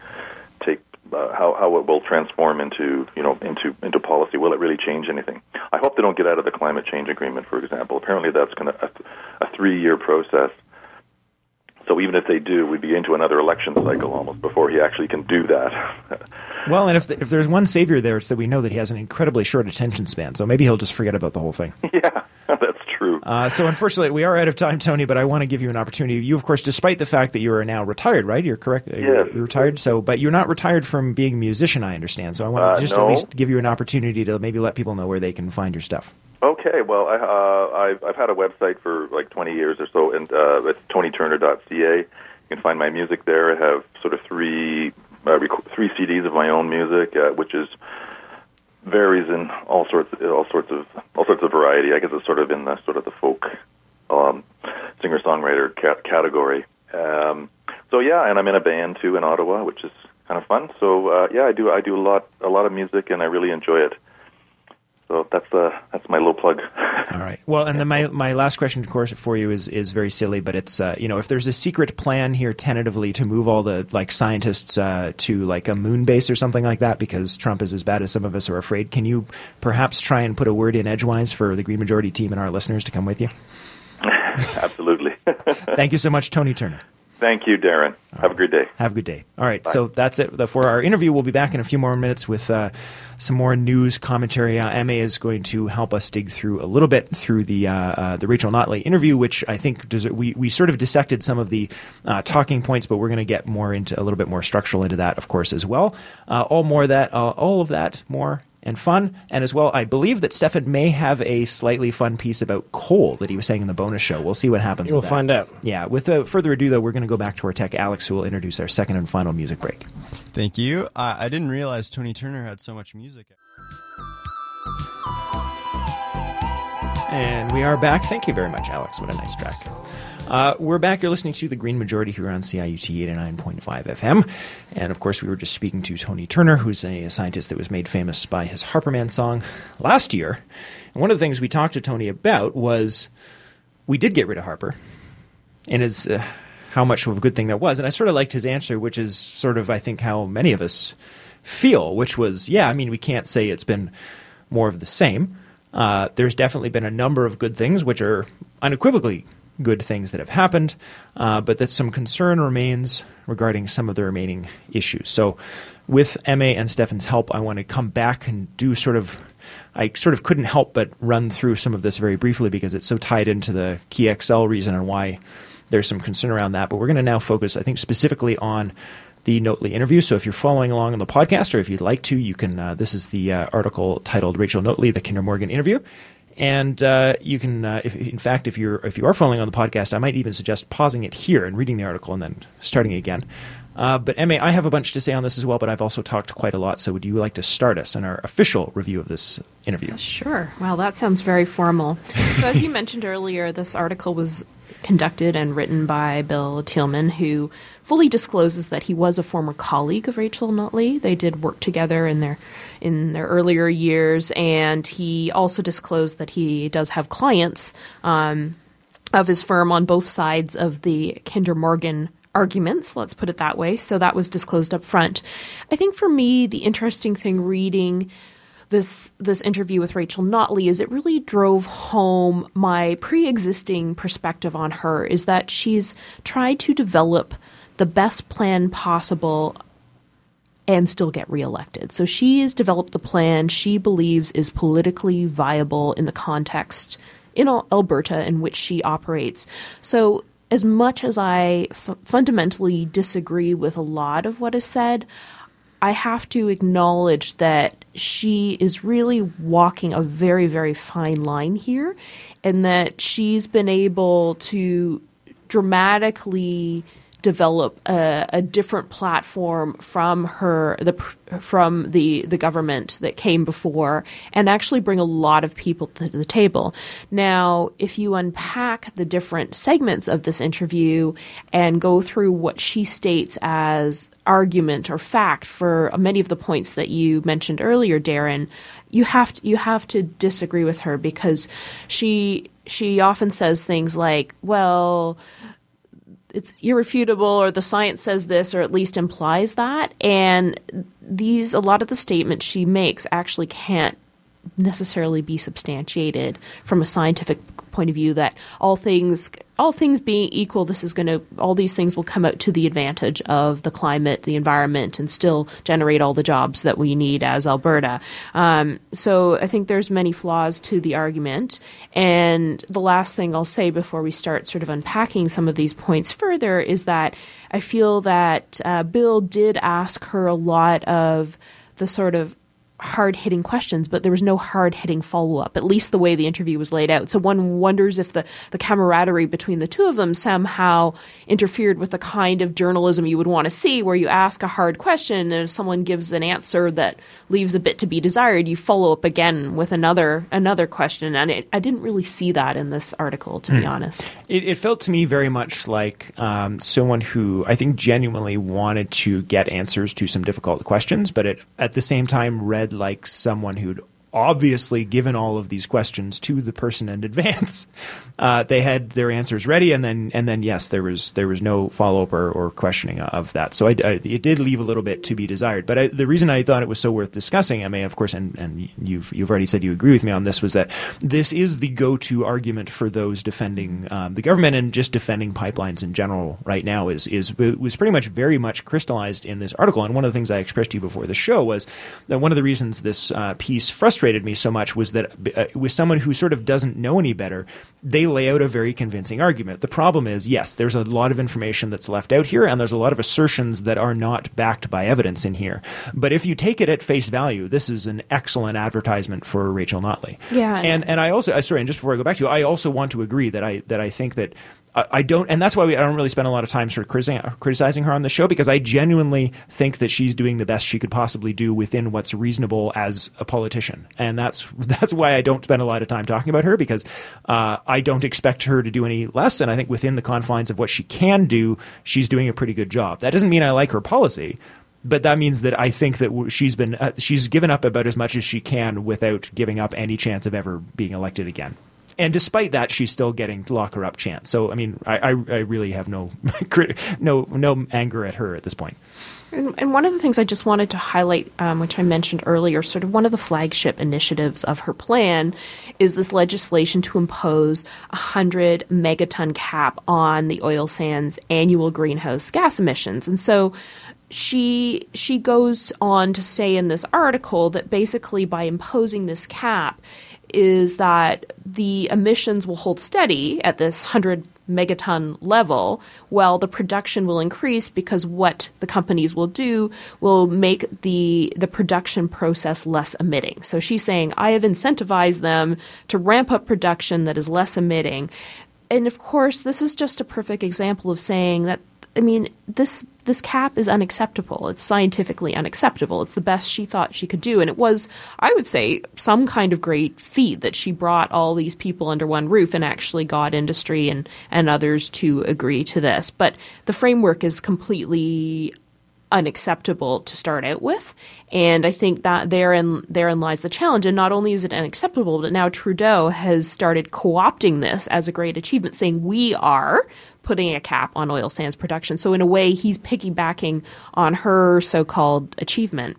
take uh, how how it will transform into you know into into policy. Will it really change anything? I hope they don't get out of the climate change agreement, for example. Apparently, that's going to a, a three year process. So even if they do, we'd be into another election cycle almost before he actually can do that. Well, and if the, if there's one savior there, it's that we know that he has an incredibly short attention span. So maybe he'll just forget about the whole thing. yeah, that's true. Uh, so unfortunately, we are out of time, Tony. But I want to give you an opportunity. You, of course, despite the fact that you are now retired, right? You're correct. You're, Yes. you're retired. So, but you're not retired from being a musician, I understand. So I want to Uh, just no. at least give you an opportunity to maybe let people know where they can find your stuff. Okay, well, I, uh, I've, I've had a website for like 20 years or so, and uh, it's tonyturner.ca. You can find my music there. I have sort of three uh, rec- three CDs of my own music, uh, which is varies in all sorts all sorts of all sorts of variety. I guess it's sort of in the sort of the folk um, singer songwriter cat- category. Um, so yeah, and I'm in a band too in Ottawa, which is kind of fun. So uh, yeah, I do I do a lot a lot of music, and I really enjoy it. So that's uh, that's my little plug. All right. Well, and then my, my last question, of course, for you is is very silly, but it's uh, you know if there's a secret plan here tentatively to move all the like scientists uh, to like a moon base or something like that because Trump is as bad as some of us are afraid, can you perhaps try and put a word in edgewise for the Green Majority team and our listeners to come with you? Absolutely. Thank you so much, Tony Turner. Thank you, Darren. Have a good day. Have a good day. All right, so that's it for our interview. We'll be back in a few more minutes with uh, some more news commentary. Uh, Emma is going to help us dig through a little bit through the uh, uh, the Rachel Notley interview, which I think does, we we sort of dissected some of the uh, talking points, but we're going to get more into a little bit more structural into that, of course, as well. Uh, all more that, uh, all of that, more and fun. And as well, I believe that Stefan may have a slightly fun piece about coal that he was saying in the bonus show. We'll see what happens. We'll find out. Yeah. Without further ado, though, we're going to go back to our tech, Alex, who will introduce our second and final music break. Thank you. Uh, I didn't realize Tony Turner had so much music. And we are back. Thank you very much, Alex. What a nice track. Uh, we're back. You're listening to the Green Majority here on CIUT 89.5 FM. And of course, we were just speaking to Tony Turner, who's a, scientist that was made famous by his Harperman song last year. And one of the things we talked to Tony about was we did get rid of Harper, and is uh, how much of a good thing that was. And I sort of liked his answer, which is sort of, I think, how many of us feel, which was, yeah, I mean, we can't say it's been more of the same. Uh, there's definitely been a number of good things, which are unequivocally good things that have happened, uh, but that some concern remains regarding some of the remaining issues. So, with Emma and Stefan's help, I want to come back and do sort of. I sort of couldn't help but run through some of this very briefly because it's so tied into the key XL reason and why there's some concern around that. But we're going to now focus, I think, specifically on the Notley interview. So if you're following along on the podcast, or if you'd like to, you can. Uh, this is the uh, article titled "Rachel Notley: The Kinder Morgan Interview," and uh, you can. Uh, if, in fact, if you're if you are following on the podcast, I might even suggest pausing it here and reading the article and then starting again. Uh, but Emma, I have a bunch to say on this as well, but I've also talked quite a lot. So would you like to start us in our official review of this interview? Sure. Well, that sounds very formal. so, as you mentioned earlier, this article was conducted and written by Bill Tieleman, who fully discloses that he was a former colleague of Rachel Notley. They did work together in their in their earlier years, and he also disclosed that he does have clients um, of his firm on both sides of the Kinder Morgan arguments, let's put it that way. So that was disclosed up front. I think for me, the interesting thing reading this this interview with Rachel Notley is it really drove home my pre-existing perspective on her is that she's tried to develop the best plan possible and still get reelected. So she has developed the plan she believes is politically viable in the context in Alberta in which she operates. So as much as I f- fundamentally disagree with a lot of what is said, I have to acknowledge that she is really walking a very, very fine line here, and that she's been able to dramatically develop a, a different platform from her the from the the government that came before and actually bring a lot of people to the table. Now, if you unpack the different segments of this interview and go through what she states as argument or fact for many of the points that you mentioned earlier, Darren, you have to, you have to disagree with her because she she often says things like, well, it's irrefutable or the science says this or at least implies that. And these a lot of the statements she makes actually can't necessarily be substantiated from a scientific point of view that all things all things being equal this is going to all these things will come out to the advantage of the climate the environment and still generate all the jobs that we need as alberta. Um, so i think there's many flaws to the argument. And the last thing i'll say before we start sort of unpacking some of these points further is that i feel that uh, bill did ask her a lot of the sort of hard hitting questions, but there was no hard hitting follow up, at least the way the interview was laid out. So one wonders if the, the camaraderie between the two of them somehow interfered with the kind of journalism you would want to see, where you ask a hard question and if someone gives an answer that leaves a bit to be desired, you follow up again with another another question. And it, I didn't really see that in this article, to be honest. It, it felt to me very much like um, someone who I think genuinely wanted to get answers to some difficult questions, but it, at the same time read like someone who'd obviously given all of these questions to the person in advance. Uh, they had their answers ready, and then and then yes, there was there was no follow up or, or questioning of that. So I, I, it did leave a little bit to be desired. But I, the reason I thought it was so worth discussing, I may of course, and, and you've you've already said you agree with me on this, was that this is the go to argument for those defending um, the government and just defending pipelines in general right now is is was pretty much very much crystallized in this article. And one of the things I expressed to you before the show was that one of the reasons this uh, piece frustrated me so much was that uh, with someone who sort of doesn't know any better, they lay out a very convincing argument. The problem is, yes, there's a lot of information that's left out here, and there's a lot of assertions that are not backed by evidence in here. But if you take it at face value, this is an excellent advertisement for Rachel Notley. Yeah. and and I also sorry, and just before I go back to you, I also want to agree that I that I think that I don't, and that's why we, I don't really spend a lot of time sort of criticizing her on the show because I genuinely think that she's doing the best she could possibly do within what's reasonable as a politician, and that's that's why I don't spend a lot of time talking about her because uh, I don't expect her to do any less, and I think within the confines of what she can do, she's doing a pretty good job. That doesn't mean I like her policy, but that means that I think that she's been uh, she's given up about as much as she can without giving up any chance of ever being elected again and despite that, she's still getting lock her up chants. So I mean, I, I, I really have no no no anger at her at this point. And, and one of the things I just wanted to highlight, um, which I mentioned earlier, sort of one of the flagship initiatives of her plan, is this legislation to impose a hundred megaton cap on the oil sands annual greenhouse gas emissions, and so she she goes on to say in this article that basically by imposing this cap is that the emissions will hold steady at this 100 megaton level while the production will increase because what the companies will do will make the the production process less emitting. So she's saying I have incentivized them to ramp up production that is less emitting. And of course, this is just a perfect example of saying that I mean, this this cap is unacceptable. It's scientifically unacceptable. It's the best she thought she could do. And it was, I would say, some kind of great feat that she brought all these people under one roof and actually got industry and, and others to agree to this. But the framework is completely unacceptable to start out with. And I think that therein therein lies the challenge. And not only is it unacceptable, but now Trudeau has started co-opting this as a great achievement, saying we are putting a cap on oil sands production. So in a way, he's piggybacking on her so-called achievement.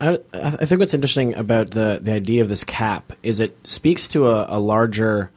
I, I think what's interesting about the the idea of this cap is it speaks to a, a larger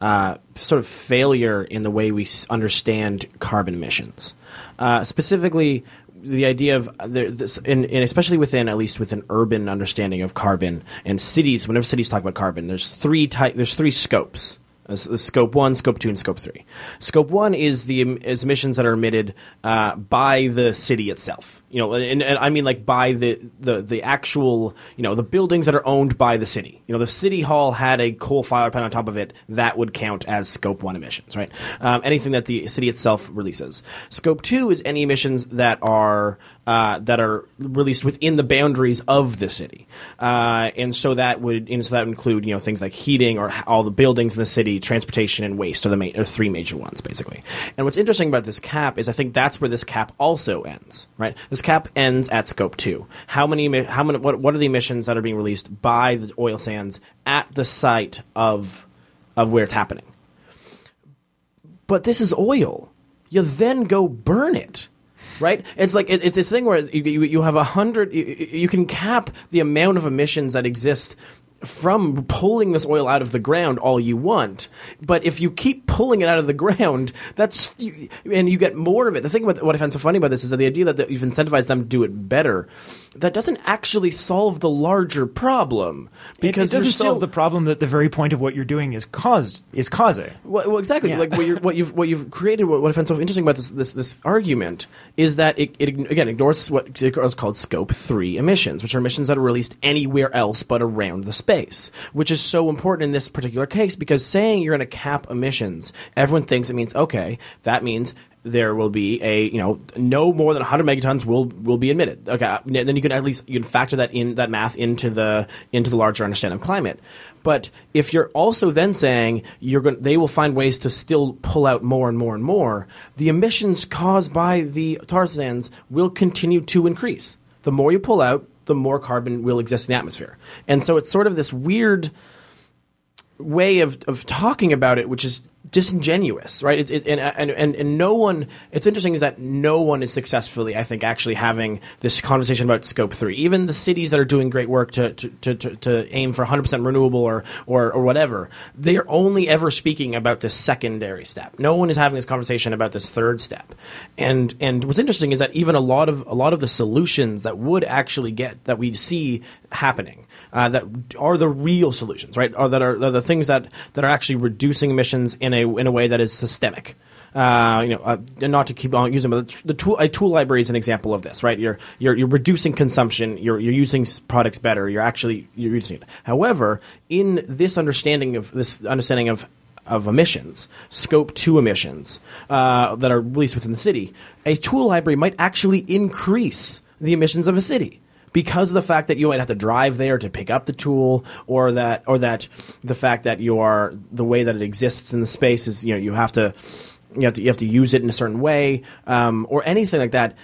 uh, sort of failure in the way we understand carbon emissions. Uh, specifically, the idea of this, and, especially within at least within an urban understanding of carbon and cities. Whenever cities talk about carbon, there's three type, there's three scopes. Scope one, scope two, and scope three. Scope one is the is emissions that are emitted uh, by the city itself you know, and, and, I mean like by the, the the actual you know the buildings that are owned by the city. You know, the city hall had a coal fire plant on top of it that would count as scope one emissions, right? Um, anything that the city itself releases. Scope two is any emissions that are uh, that are released within the boundaries of the city, uh, and so that would and so that would include you know things like heating or all the buildings in the city, transportation, and waste are the ma- are three major ones basically. And what's interesting about this cap is I think that's where this cap also ends, right? Cap ends at scope two. How many? How many? What, what are the emissions that are being released by the oil sands at the site of of where it's happening. But this is oil. You then go burn it. Right? It's like it, it's this thing where you, you, you have a hundred. You, you can cap the amount of emissions that exist from pulling this oil out of the ground all you want, but if you keep pulling it out of the ground, that's and you get more of it. The thing about what I find so funny about this is that the idea that you've incentivized them to do it better, that doesn't actually solve the larger problem because it, it doesn't still, solve the problem that the very point of what you're doing is cause is causing. Well, well, exactly. Yeah. Like what, you're, what you've what you've created. What, what I find so interesting about this this, this argument is that it, it again ignores what is called scope three emissions, which are emissions that are released anywhere else but around the space, which is so important in this particular case because saying you're going to cap emissions, everyone thinks it means okay, that means there will be a you know no more than 100 megatons will will be emitted. Okay, uh, then you can at least you can factor that in that math into the into the larger understanding of climate. But if you're also then saying you're going they will find ways to still pull out more and more and more, the emissions caused by the tar sands will continue to increase. The more you pull out, the more carbon will exist in the atmosphere. And so it's sort of this weird way of, of talking about it, which is disingenuous, right? It's, it, and, and, and, and no one, it's interesting is that no one is successfully, I think, actually having this conversation about scope three. Even the cities that are doing great work to, to, to, to, aim for 100% renewable or, or, or whatever, they are only ever speaking about this secondary step. No one is having this conversation about this third step. And, and what's interesting is that even a lot of, a lot of the solutions that would actually get, that we see happening, uh, that are the real solutions, right? Or that are, are the things that, that are actually reducing emissions in a in a way that is systemic. Uh, you know, uh, and not to keep on using, but the tool, a tool library is an example of this, right? You're you're, you're reducing consumption. You're you're using products better. You're actually you're using it. However, in this understanding of this understanding of of emissions, scope two emissions uh, that are released within the city, a tool library might actually increase the emissions of a city because of the fact that you might have to drive there to pick up the tool, or that, or that the fact that you are the way that it exists in the space is you know you have to you have to you have to use it in a certain way, um, or anything like that.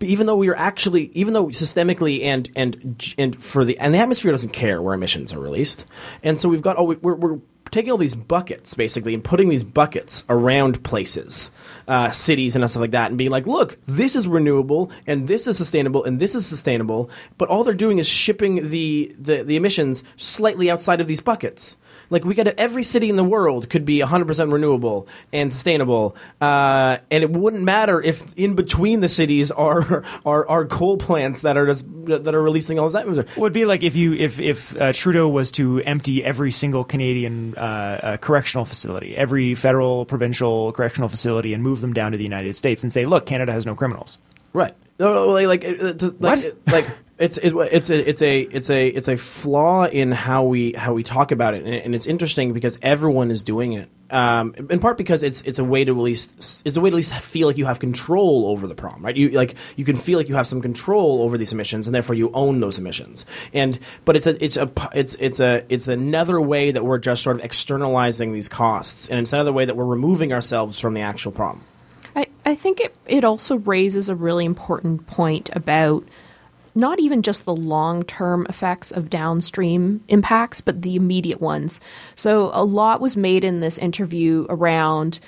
Even though we are actually, even though systemically and and and for the and the atmosphere doesn't care where emissions are released, and so we've got oh we're, we're taking all these buckets basically and putting these buckets around places, uh, cities and stuff like that, and being like, look, this is renewable and this is sustainable and this is sustainable, but all they're doing is shipping the the, the emissions slightly outside of these buckets. Like we got every city in the world could be 100% renewable and sustainable, uh, and it wouldn't matter if in between the cities are are, are coal plants that are just that are releasing all this atmosphere. It would be like if you if if uh, Trudeau was to empty every single Canadian uh, uh, correctional facility, every federal, provincial correctional facility, and move them down to the United States and say, "Look, Canada has no criminals." Right. No, no, like, like, like, What? like it's it's it's a it's a it's a it's a flaw in how we how we talk about it, and, and it's interesting because everyone is doing it. Um, in part because it's it's a way to at least it's a way to at least feel like you have control over the problem, right? You like you can feel like you have some control over these emissions, and therefore you own those emissions. And but it's a it's a it's it's a it's another way that we're just sort of externalizing these costs, and it's another way that we're removing ourselves from the actual problem. I, I think it, it also raises a really important point about not even just the long term effects of downstream impacts, but the immediate ones. So, a lot was made in this interview around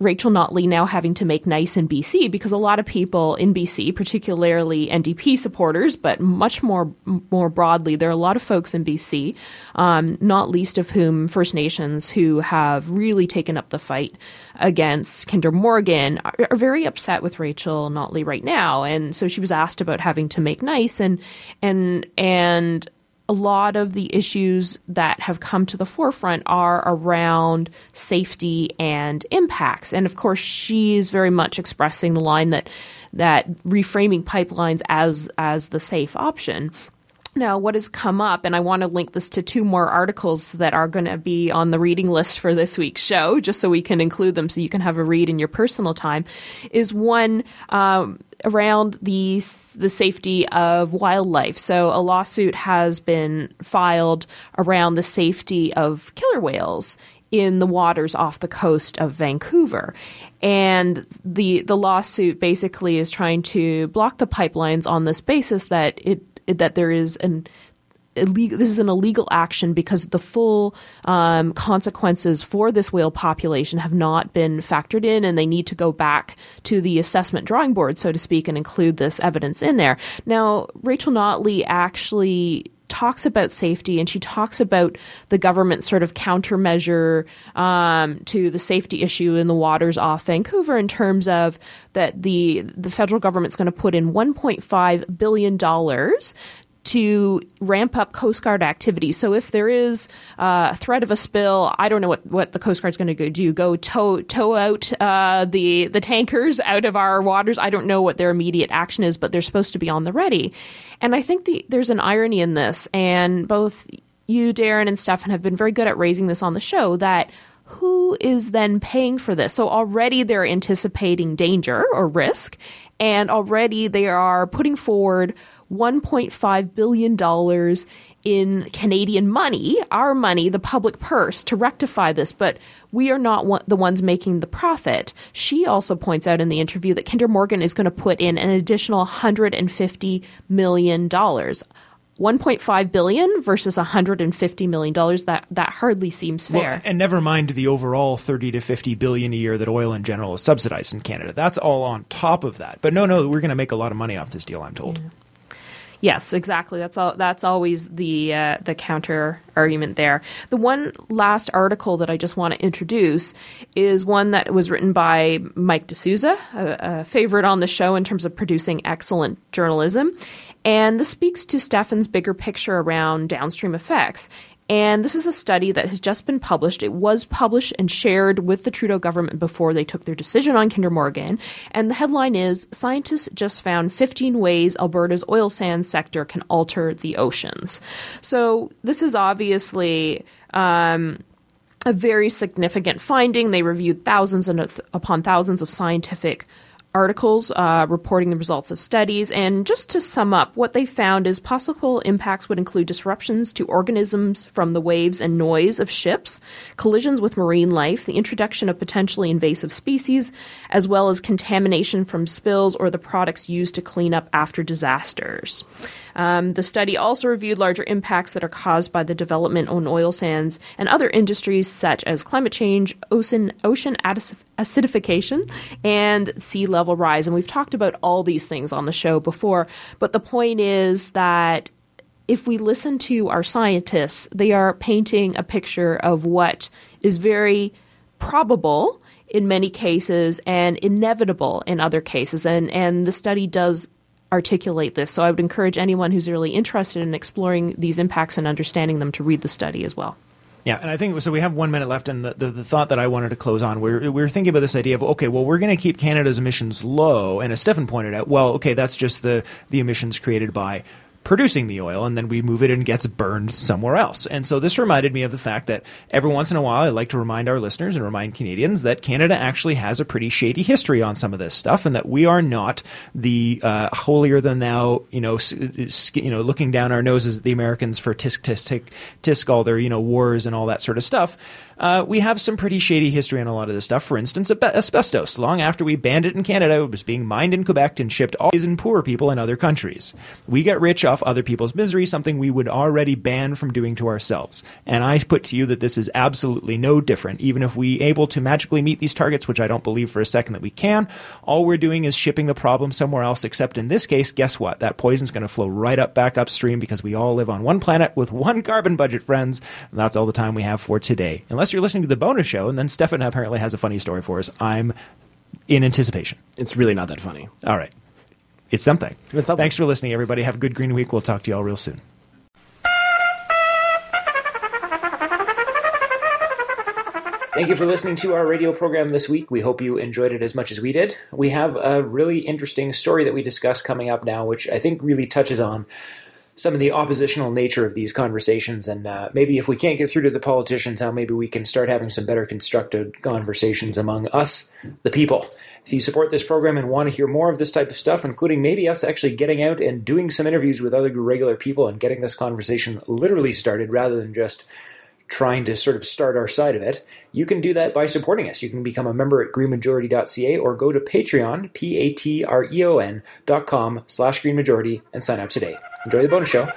Rachel Notley now having to make nice in BC because a lot of people in BC, particularly NDP supporters, but much more more broadly, there are a lot of folks in BC, um, not least of whom First Nations, who have really taken up the fight against Kinder Morgan, are, are very upset with Rachel Notley right now, and so she was asked about having to make nice and and and a lot of the issues that have come to the forefront are around safety and impacts. And of course, she is very much expressing the line that that reframing pipelines as as the safe option. Now, what has come up, and I want to link this to two more articles that are going to be on the reading list for this week's show, just so we can include them so you can have a read in your personal time, is one um, around the the safety of wildlife. So, a lawsuit has been filed around the safety of killer whales in the waters off the coast of Vancouver. And the the lawsuit basically is trying to block the pipelines on this basis that it that there is an illegal. This is an illegal action because the full um, consequences for this whale population have not been factored in, and they need to go back to the assessment drawing board, so to speak, and include this evidence in there. Now, Rachel Notley actually talks about safety and she talks about the government sort of countermeasure um, to the safety issue in the waters off Vancouver in terms of that the the federal government's going to put in 1.5 billion dollars to ramp up Coast Guard activity. So if there is uh, a threat of a spill, I don't know what, what the Coast Guard's going to do. Go tow tow out uh, the the tankers out of our waters. I don't know what their immediate action is, but they're supposed to be on the ready. And I think the, there's an irony in this, and both you, Darren, and Stefan have been very good at raising this on the show that who is then paying for this? So already they're anticipating danger or risk, and already they are putting forward $1.5 billion in Canadian money, our money, the public purse, to rectify this. But we are not the ones making the profit. She also points out in the interview that Kinder Morgan is going to put in an additional $150 million. 1.5 billion versus 150 million dollars that that hardly seems fair. Well, and never mind the overall 30 to 50 billion a year that oil in general is subsidized in Canada. That's all on top of that. But no, no, we're going to make a lot of money off this deal, I'm told. Yeah. Yes, exactly. That's all. That's always the uh, the counter argument there. The one last article that I just want to introduce is one that was written by Mike De Souza, a, a favorite on the show in terms of producing excellent journalism, and this speaks to Stefan's bigger picture around downstream effects. And this is a study that has just been published. It was published and shared with the Trudeau government before they took their decision on Kinder Morgan. And the headline is Scientists just found 15 ways Alberta's oil sands sector can alter the oceans. So this is obviously. Um, a very significant finding. They reviewed thousands and upon thousands of scientific articles uh, reporting the results of studies. And just to sum up, what they found is possible impacts would include disruptions to organisms from the waves and noise of ships, collisions with marine life, the introduction of potentially invasive species, as well as contamination from spills or the products used to clean up after disasters. Um, the study also reviewed larger impacts that are caused by the development on oil sands and other industries such as climate change, ocean, ocean acidification, and sea level rise. And we've talked about all these things on the show before, but the point is that if we listen to our scientists, they are painting a picture of what is very probable in many cases and inevitable in other cases. And, and the study does articulate this. So I would encourage anyone who's really interested in exploring these impacts and understanding them to read the study as well. Yeah, and I think so. We have one minute left, and the, the, the thought that I wanted to close on, we we're, we're thinking about this idea of okay, well, we're going to keep Canada's emissions low, and as Stefan pointed out, well, okay, that's just the the emissions created by producing the oil and then we move it and gets burned somewhere else. And so this reminded me of the fact that every once in a while I like to remind our listeners and remind Canadians that Canada actually has a pretty shady history on some of this stuff and that we are not the uh, holier than thou, you know, you know, looking down our noses at the Americans for tisk tisk tisk all their, you know, wars and all that sort of stuff uh, we have some pretty shady history on a lot of this stuff. For instance, asbestos. Long after we banned it in Canada, it was being mined in Quebec and shipped always in poor people in other countries. We get rich off other people's misery, something we would already ban from doing to ourselves. And I put to you that this is absolutely no different. Even if we able to magically meet these targets, which I don't believe for a second that we can, all we're doing is shipping the problem somewhere else. Except in this case, guess what? That poison's going to flow right up back upstream because we all live on one planet with one carbon budget, friends. And that's all the time we have for today. Unless unless you're listening to the bonus show, and then Stefan apparently has a funny story for us. I'm in anticipation. It's really not that funny. All right. It's something. It's something. Thanks for listening, everybody. Have a good green week. We'll talk to you all real soon. Thank you for listening to our radio program this week. We hope you enjoyed it as much as we did. We have a really interesting story that we discuss coming up now, which I think really touches on some of the oppositional nature of these conversations, and uh, maybe if we can't get through to the politicians, how maybe we can start having some better constructed conversations among us, the people. If you support this program and want to hear more of this type of stuff, including maybe us actually getting out and doing some interviews with other regular people and getting this conversation literally started rather than just trying to sort of start our side of it, you can do that by supporting us. You can become a member at greenmajority.ca or go to Patreon, P-A-T-R-E-O-N dot com slash greenmajority and sign up today. Enjoy the bonus show.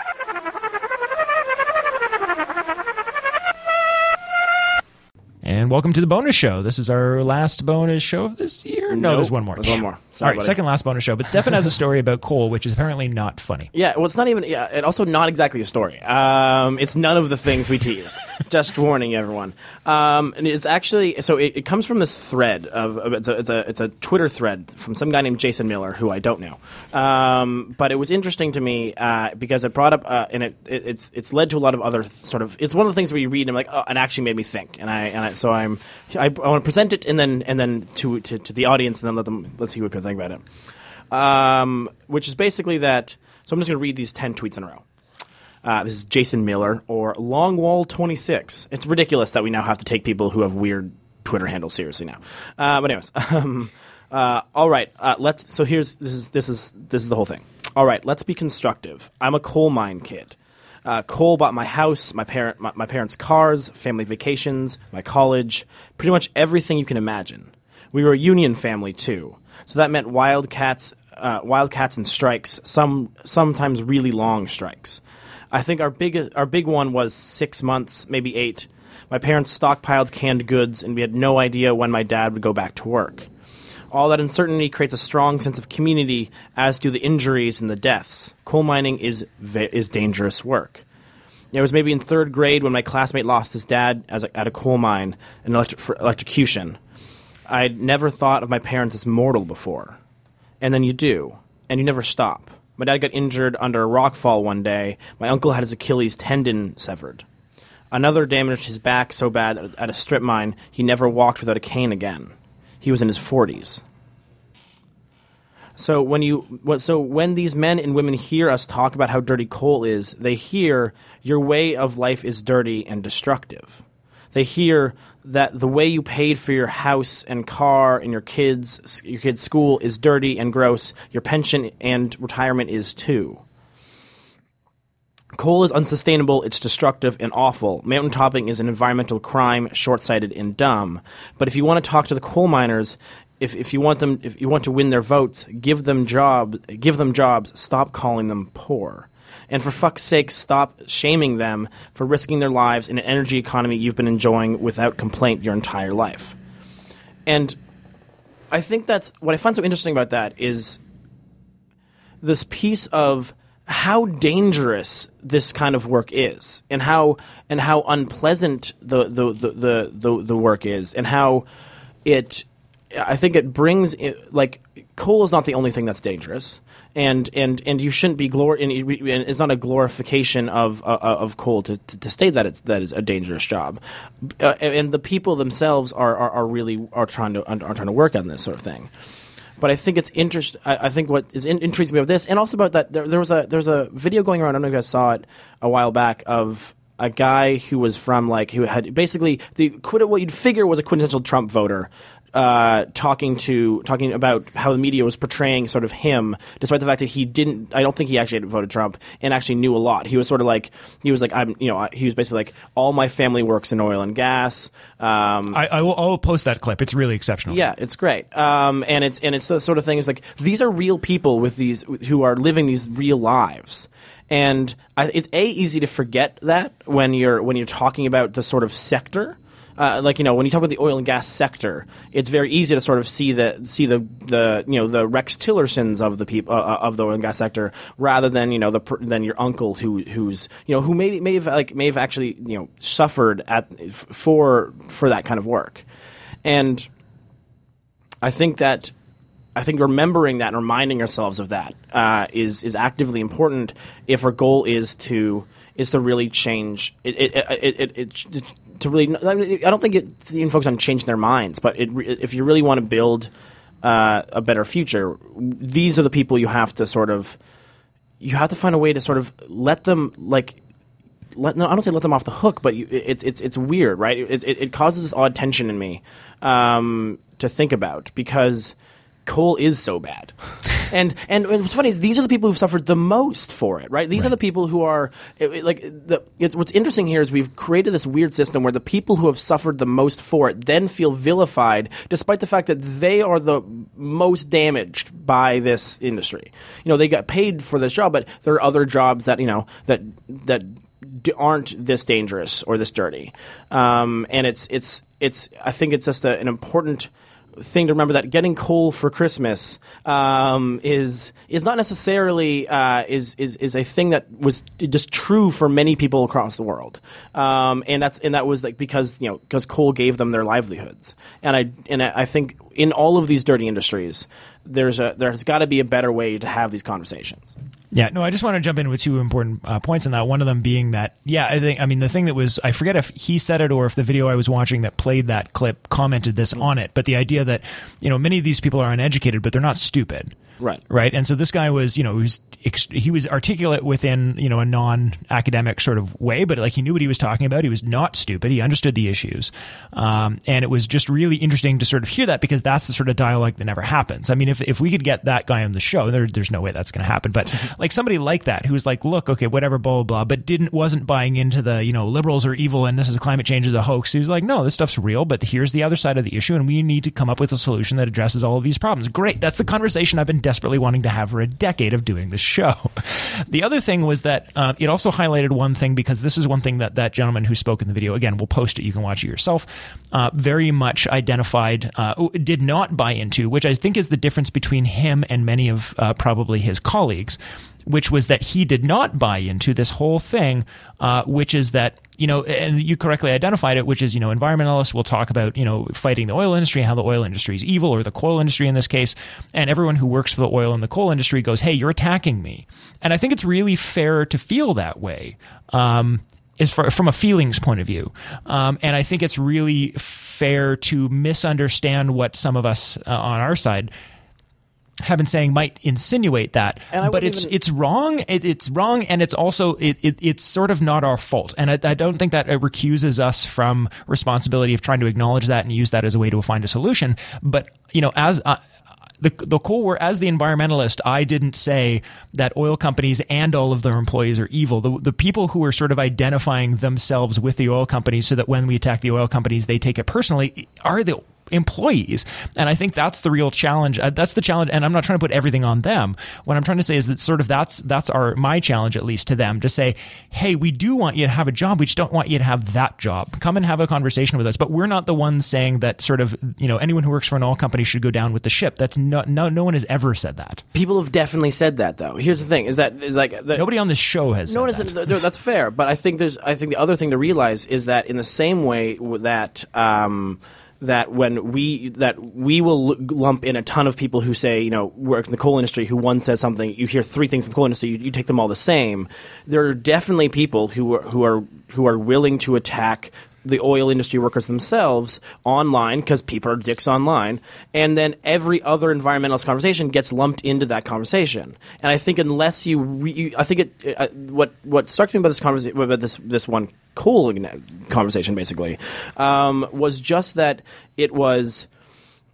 And welcome to the bonus show. This is our last bonus show of this year. No, Nope. there's one more. There's Damn. one more. Sorry, right, buddy. second last bonus show. But Stefan has a story about coal, which is apparently not funny. Yeah, well, it's not even, yeah, and also not exactly a story. Um, it's none of the things we teased. Just warning everyone. Um, and it's actually, so it, it comes from this thread of, of- it's, a, it's, a, it's a Twitter thread from some guy named Jason Miller, who I don't know. Um, but it was interesting to me uh, because it brought up, uh, and it, it, it's, it's led to a lot of other sort of, it's one of the things where you read and I'm like, oh, it actually made me think. And I, and I, so I'm, I, I want to present it and then, and then to, to, to the audience and then let them, let's see what people think about it um, which is basically that. So I'm just going to read these 10 tweets in a row. Uh, this is Jason Miller or Longwall26. It's ridiculous that we now have to take people who have weird Twitter handles seriously now. Uh, but anyways, um, uh, all right. Uh, let's. So here's this is this is this is the whole thing. All right. Let's be constructive. I'm a coal mine kid. Uh, coal bought my house, my parent, my, my parents' cars, family vacations, my college, pretty much everything you can imagine. We were a union family too, so that meant wildcats, uh, wildcats and strikes. Some sometimes really long strikes. I think our big our big one was six months, maybe eight. My parents stockpiled canned goods, and we had no idea when my dad would go back to work. All that uncertainty creates a strong sense of community, as do the injuries and the deaths. Coal mining is is dangerous work. It was maybe in third grade when my classmate lost his dad a, at a coal mine, an for electrocution. I'd never thought of my parents as mortal before. And then you do, and you never stop. My dad got injured under a rock fall one day. My uncle had his Achilles tendon severed. Another damaged his back so bad at- at a strip mine he never walked without a cane again. He was in his 40s. So when you so when these men and women hear us talk about how dirty coal is, they hear your way of life is dirty and destructive. They hear that the way you paid for your house and car and your kids your kids' school is dirty and gross. Your pension and retirement is too. Coal is unsustainable, it's destructive and awful. Mountain topping is an environmental crime, short sighted and dumb. But if you want to talk to the coal miners, if, if you want them if you want to win their votes, give them job give them jobs, stop calling them poor. And for fuck's sake, stop shaming them for risking their lives in an energy economy you've been enjoying without complaint your entire life. And I think that's what I find so interesting about that is this piece of how dangerous this kind of work is and how and how unpleasant the the the the, the, the work is and how it I think it brings it, like coal is not the only thing that's dangerous, and and and you shouldn't be glor and it's not a glorification of uh, of coal to, to, to state that it's that is a dangerous job, uh, and and the people themselves are, are, are really are trying to are trying to work on this sort of thing. But I think it's interest. I, I think what is in, intrigues me about this, and also about that, there, there was a there's a video going around. I don't know if you guys saw it a while back of a guy who was from like who had basically the what you'd figure was a quintessential Trump voter. Uh, talking to talking about how the media was portraying sort of him, despite the fact that he didn't. I don't think he actually voted Trump and actually knew a lot. He was sort of like he was like I'm. You know he was basically like all my family works in oil and gas. Um, I, I will I'll post that clip. It's really exceptional. yeah, it's great. Um, and it's and it's the sort of thing. It's like these are real people with these who are living these real lives, and I, it's a easy to forget that when you're when you're talking about the sort of sector. Uh, like you know, when you talk about the oil and gas sector, it's very easy to sort of see the see the the you know the Rex Tillersons of the people uh, of the oil and gas sector, rather than you know the than your uncle who who's you know who may may have like may have actually you know suffered at for for that kind of work, and I think that I think remembering that and reminding ourselves of that uh, is is actively important if our goal is to is to really change. It, it, it, it, it to really, I don't think it's even focused on changing their minds, but it, if you really want to build uh, a better future, these are the people you have to sort of you have to find a way to sort of let them like let no, I don't say let them off the hook, but you, it's it's it's weird, right? It, it, it causes this odd tension in me um, to think about because coal is so bad, and and what's funny is these are the people who've suffered the most for it, right? These are the people who are it- it- like the. It's what's interesting here is we've created this weird system where the people who have suffered the most for it then feel vilified, despite the fact that they are the most damaged by this industry. You know, they got paid for this job, but there are other jobs that you know that that d- aren't this dangerous or this dirty. Um, and it's it's it's I think it's just a, an important thing to remember that getting coal for Christmas um, is is not necessarily uh, is, is is a thing that was just true for many people across the world, um, and that's and that was like because you know because coal gave them their livelihoods, and I and I think in all of these dirty industries, there's a there's got to be a better way to have these conversations. Yeah, no, I just want to jump in with two important uh, points on that. One of them being that, yeah, I think, I mean, the thing that was, I forget if he said it or if the video I was watching that played that clip commented this on it, but the idea that, you know, many of these people are uneducated, but they're not stupid. Right. Right. And so this guy was, you know, he was, he was articulate within, you know, a non academic sort of way, but like he knew what he was talking about. He was not stupid. He understood the issues. Um, and it was just really interesting to sort of hear that because that's the sort of dialogue that never happens. I mean, if, if we could get that guy on the show, there, there's no way that's going to happen. But like somebody like that who was like, look, okay, whatever, blah, blah, blah, but didn't, wasn't buying into the, you know, liberals are evil and this is climate change is a hoax. He was like, no, this stuff's real, but here's the other side of the issue. And we need to come up with a solution that addresses all of these problems. Great. That's the conversation I've been desperately wanting to have for a decade of doing this show. The other thing was that uh, it also highlighted one thing because this is one thing that that gentleman who spoke in the video, again, we'll post it, you can watch it yourself, uh, very much identified, uh, did not buy into, which I think is the difference between him and many of uh, probably his colleagues, which was that he did not buy into this whole thing, uh, which is that you know, and you correctly identified it, which is, you know, environmentalists will talk about, you know, fighting the oil industry and how the oil industry is evil or the coal industry in this case. And everyone who works for the oil and the coal industry goes, hey, you're attacking me. And I think it's really fair to feel that way. Um, is for, from a feelings point of view. Um, and I think it's really fair to misunderstand what some of us uh, on our side have been saying might insinuate that, but it's even- it's wrong. It, it's wrong, and it's also it, it, it's sort of not our fault. And I, I don't think that it recuses us from responsibility of trying to acknowledge that and use that as a way to find a solution. But you know, as uh, the the cool were as the environmentalist, I didn't say that oil companies and all of their employees are evil. The the people who are sort of identifying themselves with the oil companies, so that when we attack the oil companies, they take it personally, are the employees. And I think that's the real challenge. Uh, that's the challenge. And I'm not trying to put everything on them. What I'm trying to say is that sort of that's that's our my challenge at least to them to say, hey, we do want you to have a job. We just don't want you to have that job. Come and have a conversation with us. But we're not the ones saying that sort of you know anyone who works for an oil company should go down with the ship. That's no no no one has ever said that. People have definitely said that, though. Here's the thing: is that is like the, Nobody on this show has. No, one that. no, that's fair. But I think there's. I think the other thing to realize is that in the same way that. Um, that when we that we will lump in a ton of people who say you know work in the coal industry who one says something you hear three things from the coal industry you, you take them all the same. There are definitely people who are who are who are willing to attack the oil industry workers themselves online because people are dicks online, and then every other environmentalist conversation gets lumped into that conversation. And I think unless you, re- I think it, uh, what what struck me about this conversation, about this this one cool conversation, basically, um, was just that it was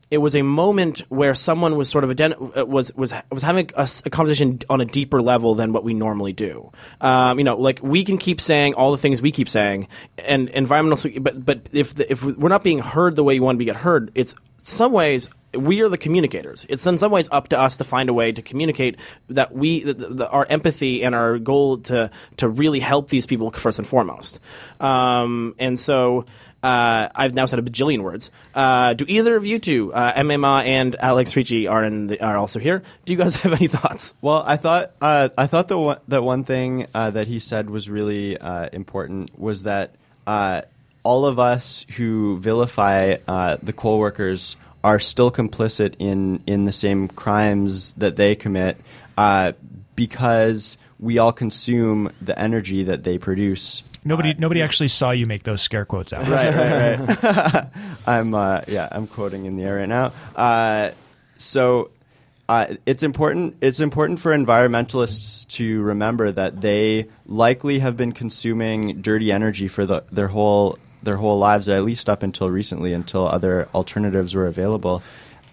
it was a moment where someone was sort of ident- uh, was was was having a conversation on a deeper level than what we normally do. Um, you know, like we can keep saying all the things we keep saying, and environmental. But but if the, if we're not being heard the way you want to be get heard, it's some ways we are the communicators. It's in some ways up to us to find a way to communicate that we the, the, our empathy and our goal to to really help these people first and foremost. Um, and so. Uh, I've now said a bajillion words. Uh, do either of you two, uh, Emma and Alex Ricci, are in the, are also here? Do you guys have any thoughts? Well, I thought uh, I thought the one, one thing uh, that he said was really uh, important was that all of us who vilify uh, the coal workers are still complicit in in the same crimes that they commit uh, because we all consume the energy that they produce. Nobody nobody actually saw you make those scare quotes out. right, right, right. I'm uh, yeah, I'm quoting in the air right now. Uh, so uh, it's important. It's important for environmentalists to remember that they likely have been consuming dirty energy for the, their whole their whole lives, at least up until recently, until other alternatives were available,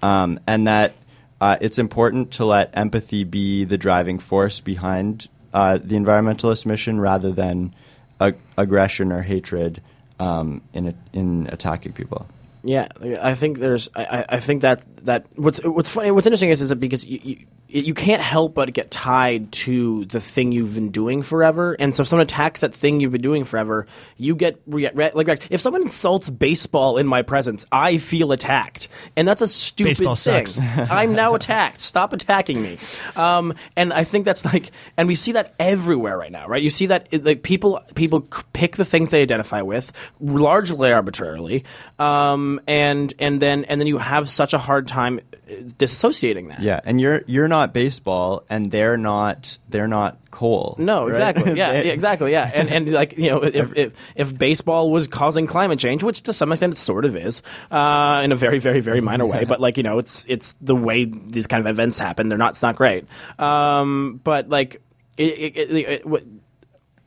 um, and that. Uh, it's important to let empathy be the driving force behind uh, the environmentalist mission rather than ag- aggression or hatred um, in a, in attacking people. Yeah, I think there's. I, I- think that that what's what's funny. What's interesting is is that because you, you, you can't help but get tied to the thing you've been doing forever. And so if someone attacks that thing you've been doing forever, you get re- re- like if someone insults baseball in my presence, I feel attacked, and that's a stupid Baseball thing. sucks. I'm now attacked. Stop attacking me. Um, and I think that's like, and we see that everywhere right now, right? You see that like people people pick the things they identify with largely arbitrarily, um, and and then and then you have such a hard time uh, disassociating that. Yeah, and you're you're not baseball, and they're not they're not coal. No, right? exactly. Yeah, They- yeah, exactly. Yeah, and and like you know, if, if if baseball was causing climate change, which to some extent it sort of is, uh, in a very very very minor way, but like you know, it's it's the way these kind of events happen. They're not. It's not great. Um, but like it, it, it,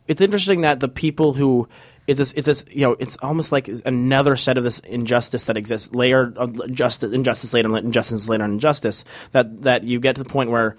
it's interesting that the people who it's this, it's this, you know, it's almost like another set of this injustice that exists, layer of justice, injustice later injustice later on injustice. That that you get to the point where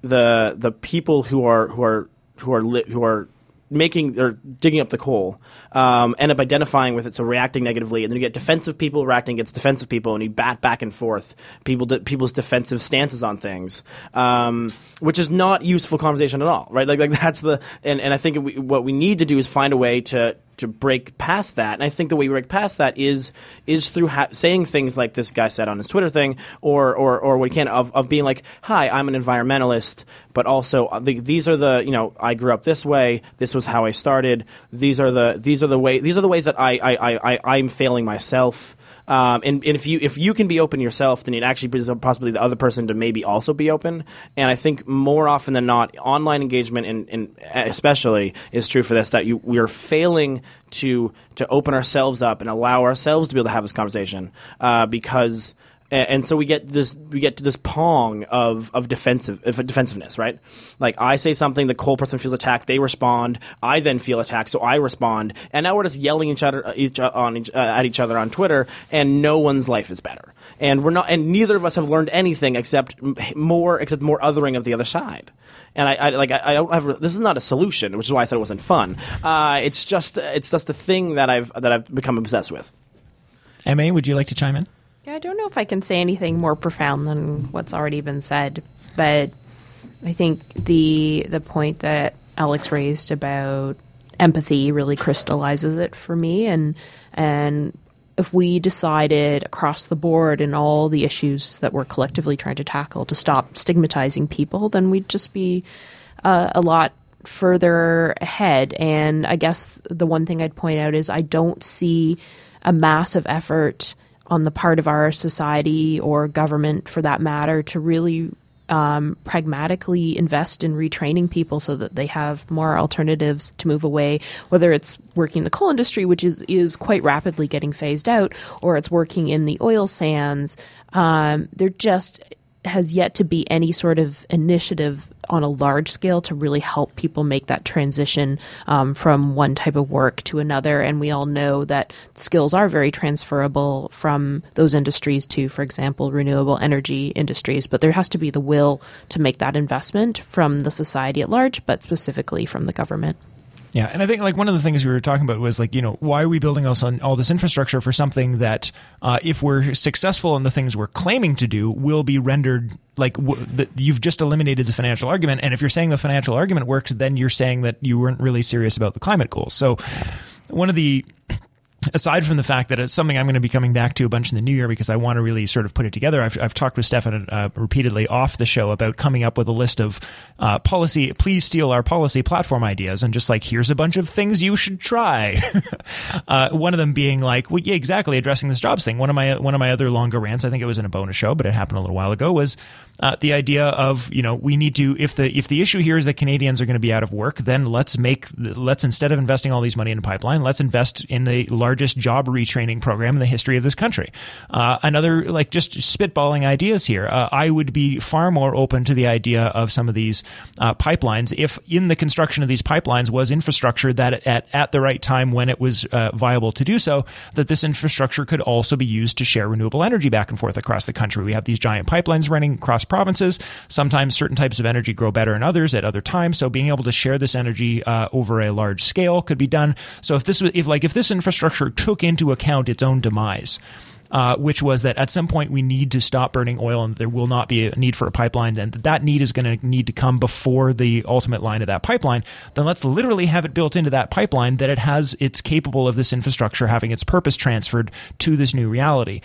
the the people who are who are who are li- who are making or digging up the coal um, end up identifying with it, so reacting negatively, and then you get defensive people reacting against defensive people, and you bat back and forth people de- people's defensive stances on things, um, which is not useful conversation at all, right? Like like that's the and, and I think we, what we need to do is find a way to to break past that, and I think the way we break past that is is through ha- saying things like this guy said on his Twitter thing, or or or what he can of of being like, "Hi, I'm an environmentalist, but also uh, the, these are the you know I grew up this way. This was how I started. These are the these are the way these are the ways that I I I, I I'm failing myself." Um, and, and if you if you can be open yourself, then it actually up possibly the other person to maybe also be open. And I think more often than not, online engagement and, and especially is true for this that you we are failing to to open ourselves up and allow ourselves to be able to have this conversation uh, because. And so we get this, we get to this pong of of defensive of defensiveness, right? Like I say something, the cold person feels attacked, they respond. I then feel attacked, so I respond, and now we're just yelling each other each on each, uh, at each other on Twitter, and no one's life is better. And we're not, and neither of us have learned anything except more, except more othering of the other side. And I, I like I, I don't have this is not a solution, which is why I said it wasn't fun. Uh, it's just it's just a thing that I've that I've become obsessed with. Emma, would you like to chime in? Yeah, I don't know if I can say anything more profound than what's already been said, but I think the the point that Alex raised about empathy really crystallizes it for me and and if we decided across the board in all the issues that we're collectively trying to tackle to stop stigmatizing people, then we'd just be uh, a lot further ahead. And I guess the one thing I'd point out is I don't see a massive effort on the part of our society or government, for that matter, to really um, pragmatically invest in retraining people so that they have more alternatives to move away, whether it's working the coal industry, which is, is quite rapidly getting phased out, or it's working in the oil sands. Um, there just has yet to be any sort of initiative on a large scale to really help people make that transition um, from one type of work to another. And we all know that skills are very transferable from those industries to, for example, renewable energy industries. But there has to be the will to make that investment from the society at large, but specifically from the government. Yeah, and I think like one of the things we were talking about was like you know why are we building us on all this infrastructure for something that uh, if we're successful in the things we're claiming to do will be rendered like w- the, you've just eliminated the financial argument, and if you're saying the financial argument works, then you're saying that you weren't really serious about the climate goals. So one of the aside from the fact that it's something I'm going to be coming back to a bunch in the new year because I want to really sort of put it together, I've, I've talked with Stefan uh, repeatedly off the show about coming up with a list of uh, policy, please steal our policy platform ideas, and just like, here's a bunch of things you should try. uh, one of them being like, well, yeah, exactly, addressing this jobs thing. One of my one of my other longer rants, I think it was in a bonus show, but it happened a little while ago, was uh, the idea of you know we need to if the if the issue here is that Canadians are going to be out of work, then let's make let's instead of investing all these money in a pipeline, let's invest in the largest job retraining program in the history of this country. Uh, another like just spitballing ideas here. Uh, I would be far more open to the idea of some of these uh, pipelines if in the construction of these pipelines was infrastructure that at at the right time when it was uh, viable to do so, that this infrastructure could also be used to share renewable energy back and forth across the country. We have these giant pipelines running across provinces. Sometimes certain types of energy grow better than others at other times. So being able to share this energy uh, over a large scale could be done. So if this was, if like if this infrastructure took into account its own demise, uh, which was that at some point we need to stop burning oil and there will not be a need for a pipeline, and that need is going to need to come before the ultimate line of that pipeline, then let's literally have it built into that pipeline that it has it's capable of this infrastructure having its purpose transferred to this new reality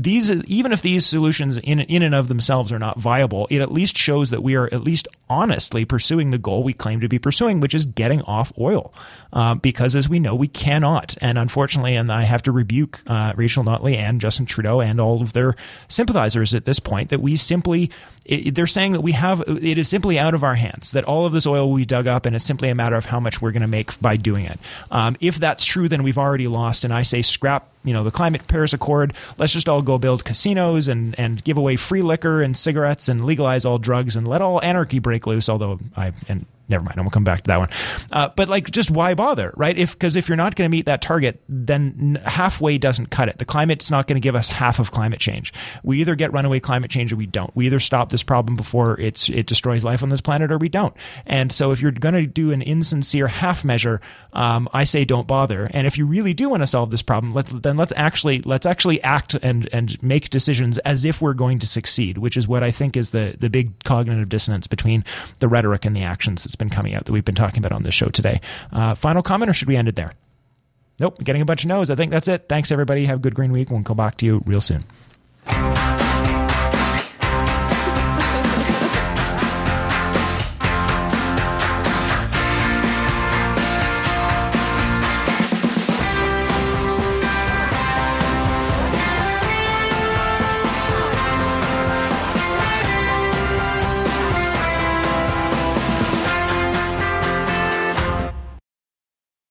these even if these solutions in in and of themselves are not viable, it at least shows that we are at least honestly pursuing the goal we claim to be pursuing, which is getting off oil. Uh, because as we know, we cannot, and unfortunately, and I have to rebuke uh, Rachel Notley and Justin Trudeau and all of their sympathizers at this point that we simply it, they're saying that we have it is simply out of our hands that all of this oil we dug up and it's simply a matter of how much we're going to make by doing it. Um, if that's true, then we've already lost, and I say scrap you know the climate Paris Accord. Let's just all go build casinos and and give away free liquor and cigarettes and legalize all drugs and let all anarchy break loose. Although I and never mind. I'm gonna come back to that one. Uh, but like, just why bother, right? If because if you're not going to meet that target, then halfway doesn't cut it. The climate's not going to give us half of climate change. We either get runaway climate change or we don't. We either stop this problem before it's it destroys life on this planet or we don't. And so if you're going to do an insincere half measure, um, I say don't bother. And if you really do want to solve this problem, let's then let's actually let's actually act and and make decisions as if we're going to succeed, which is what I think is the the big cognitive dissonance between the rhetoric and the actions that's been coming out that we've been talking about on this show today. Uh, final comment, or should we end it there? Nope, getting a bunch of no's. I think that's it. Thanks, everybody. Have a good green week. We'll come back to you real soon.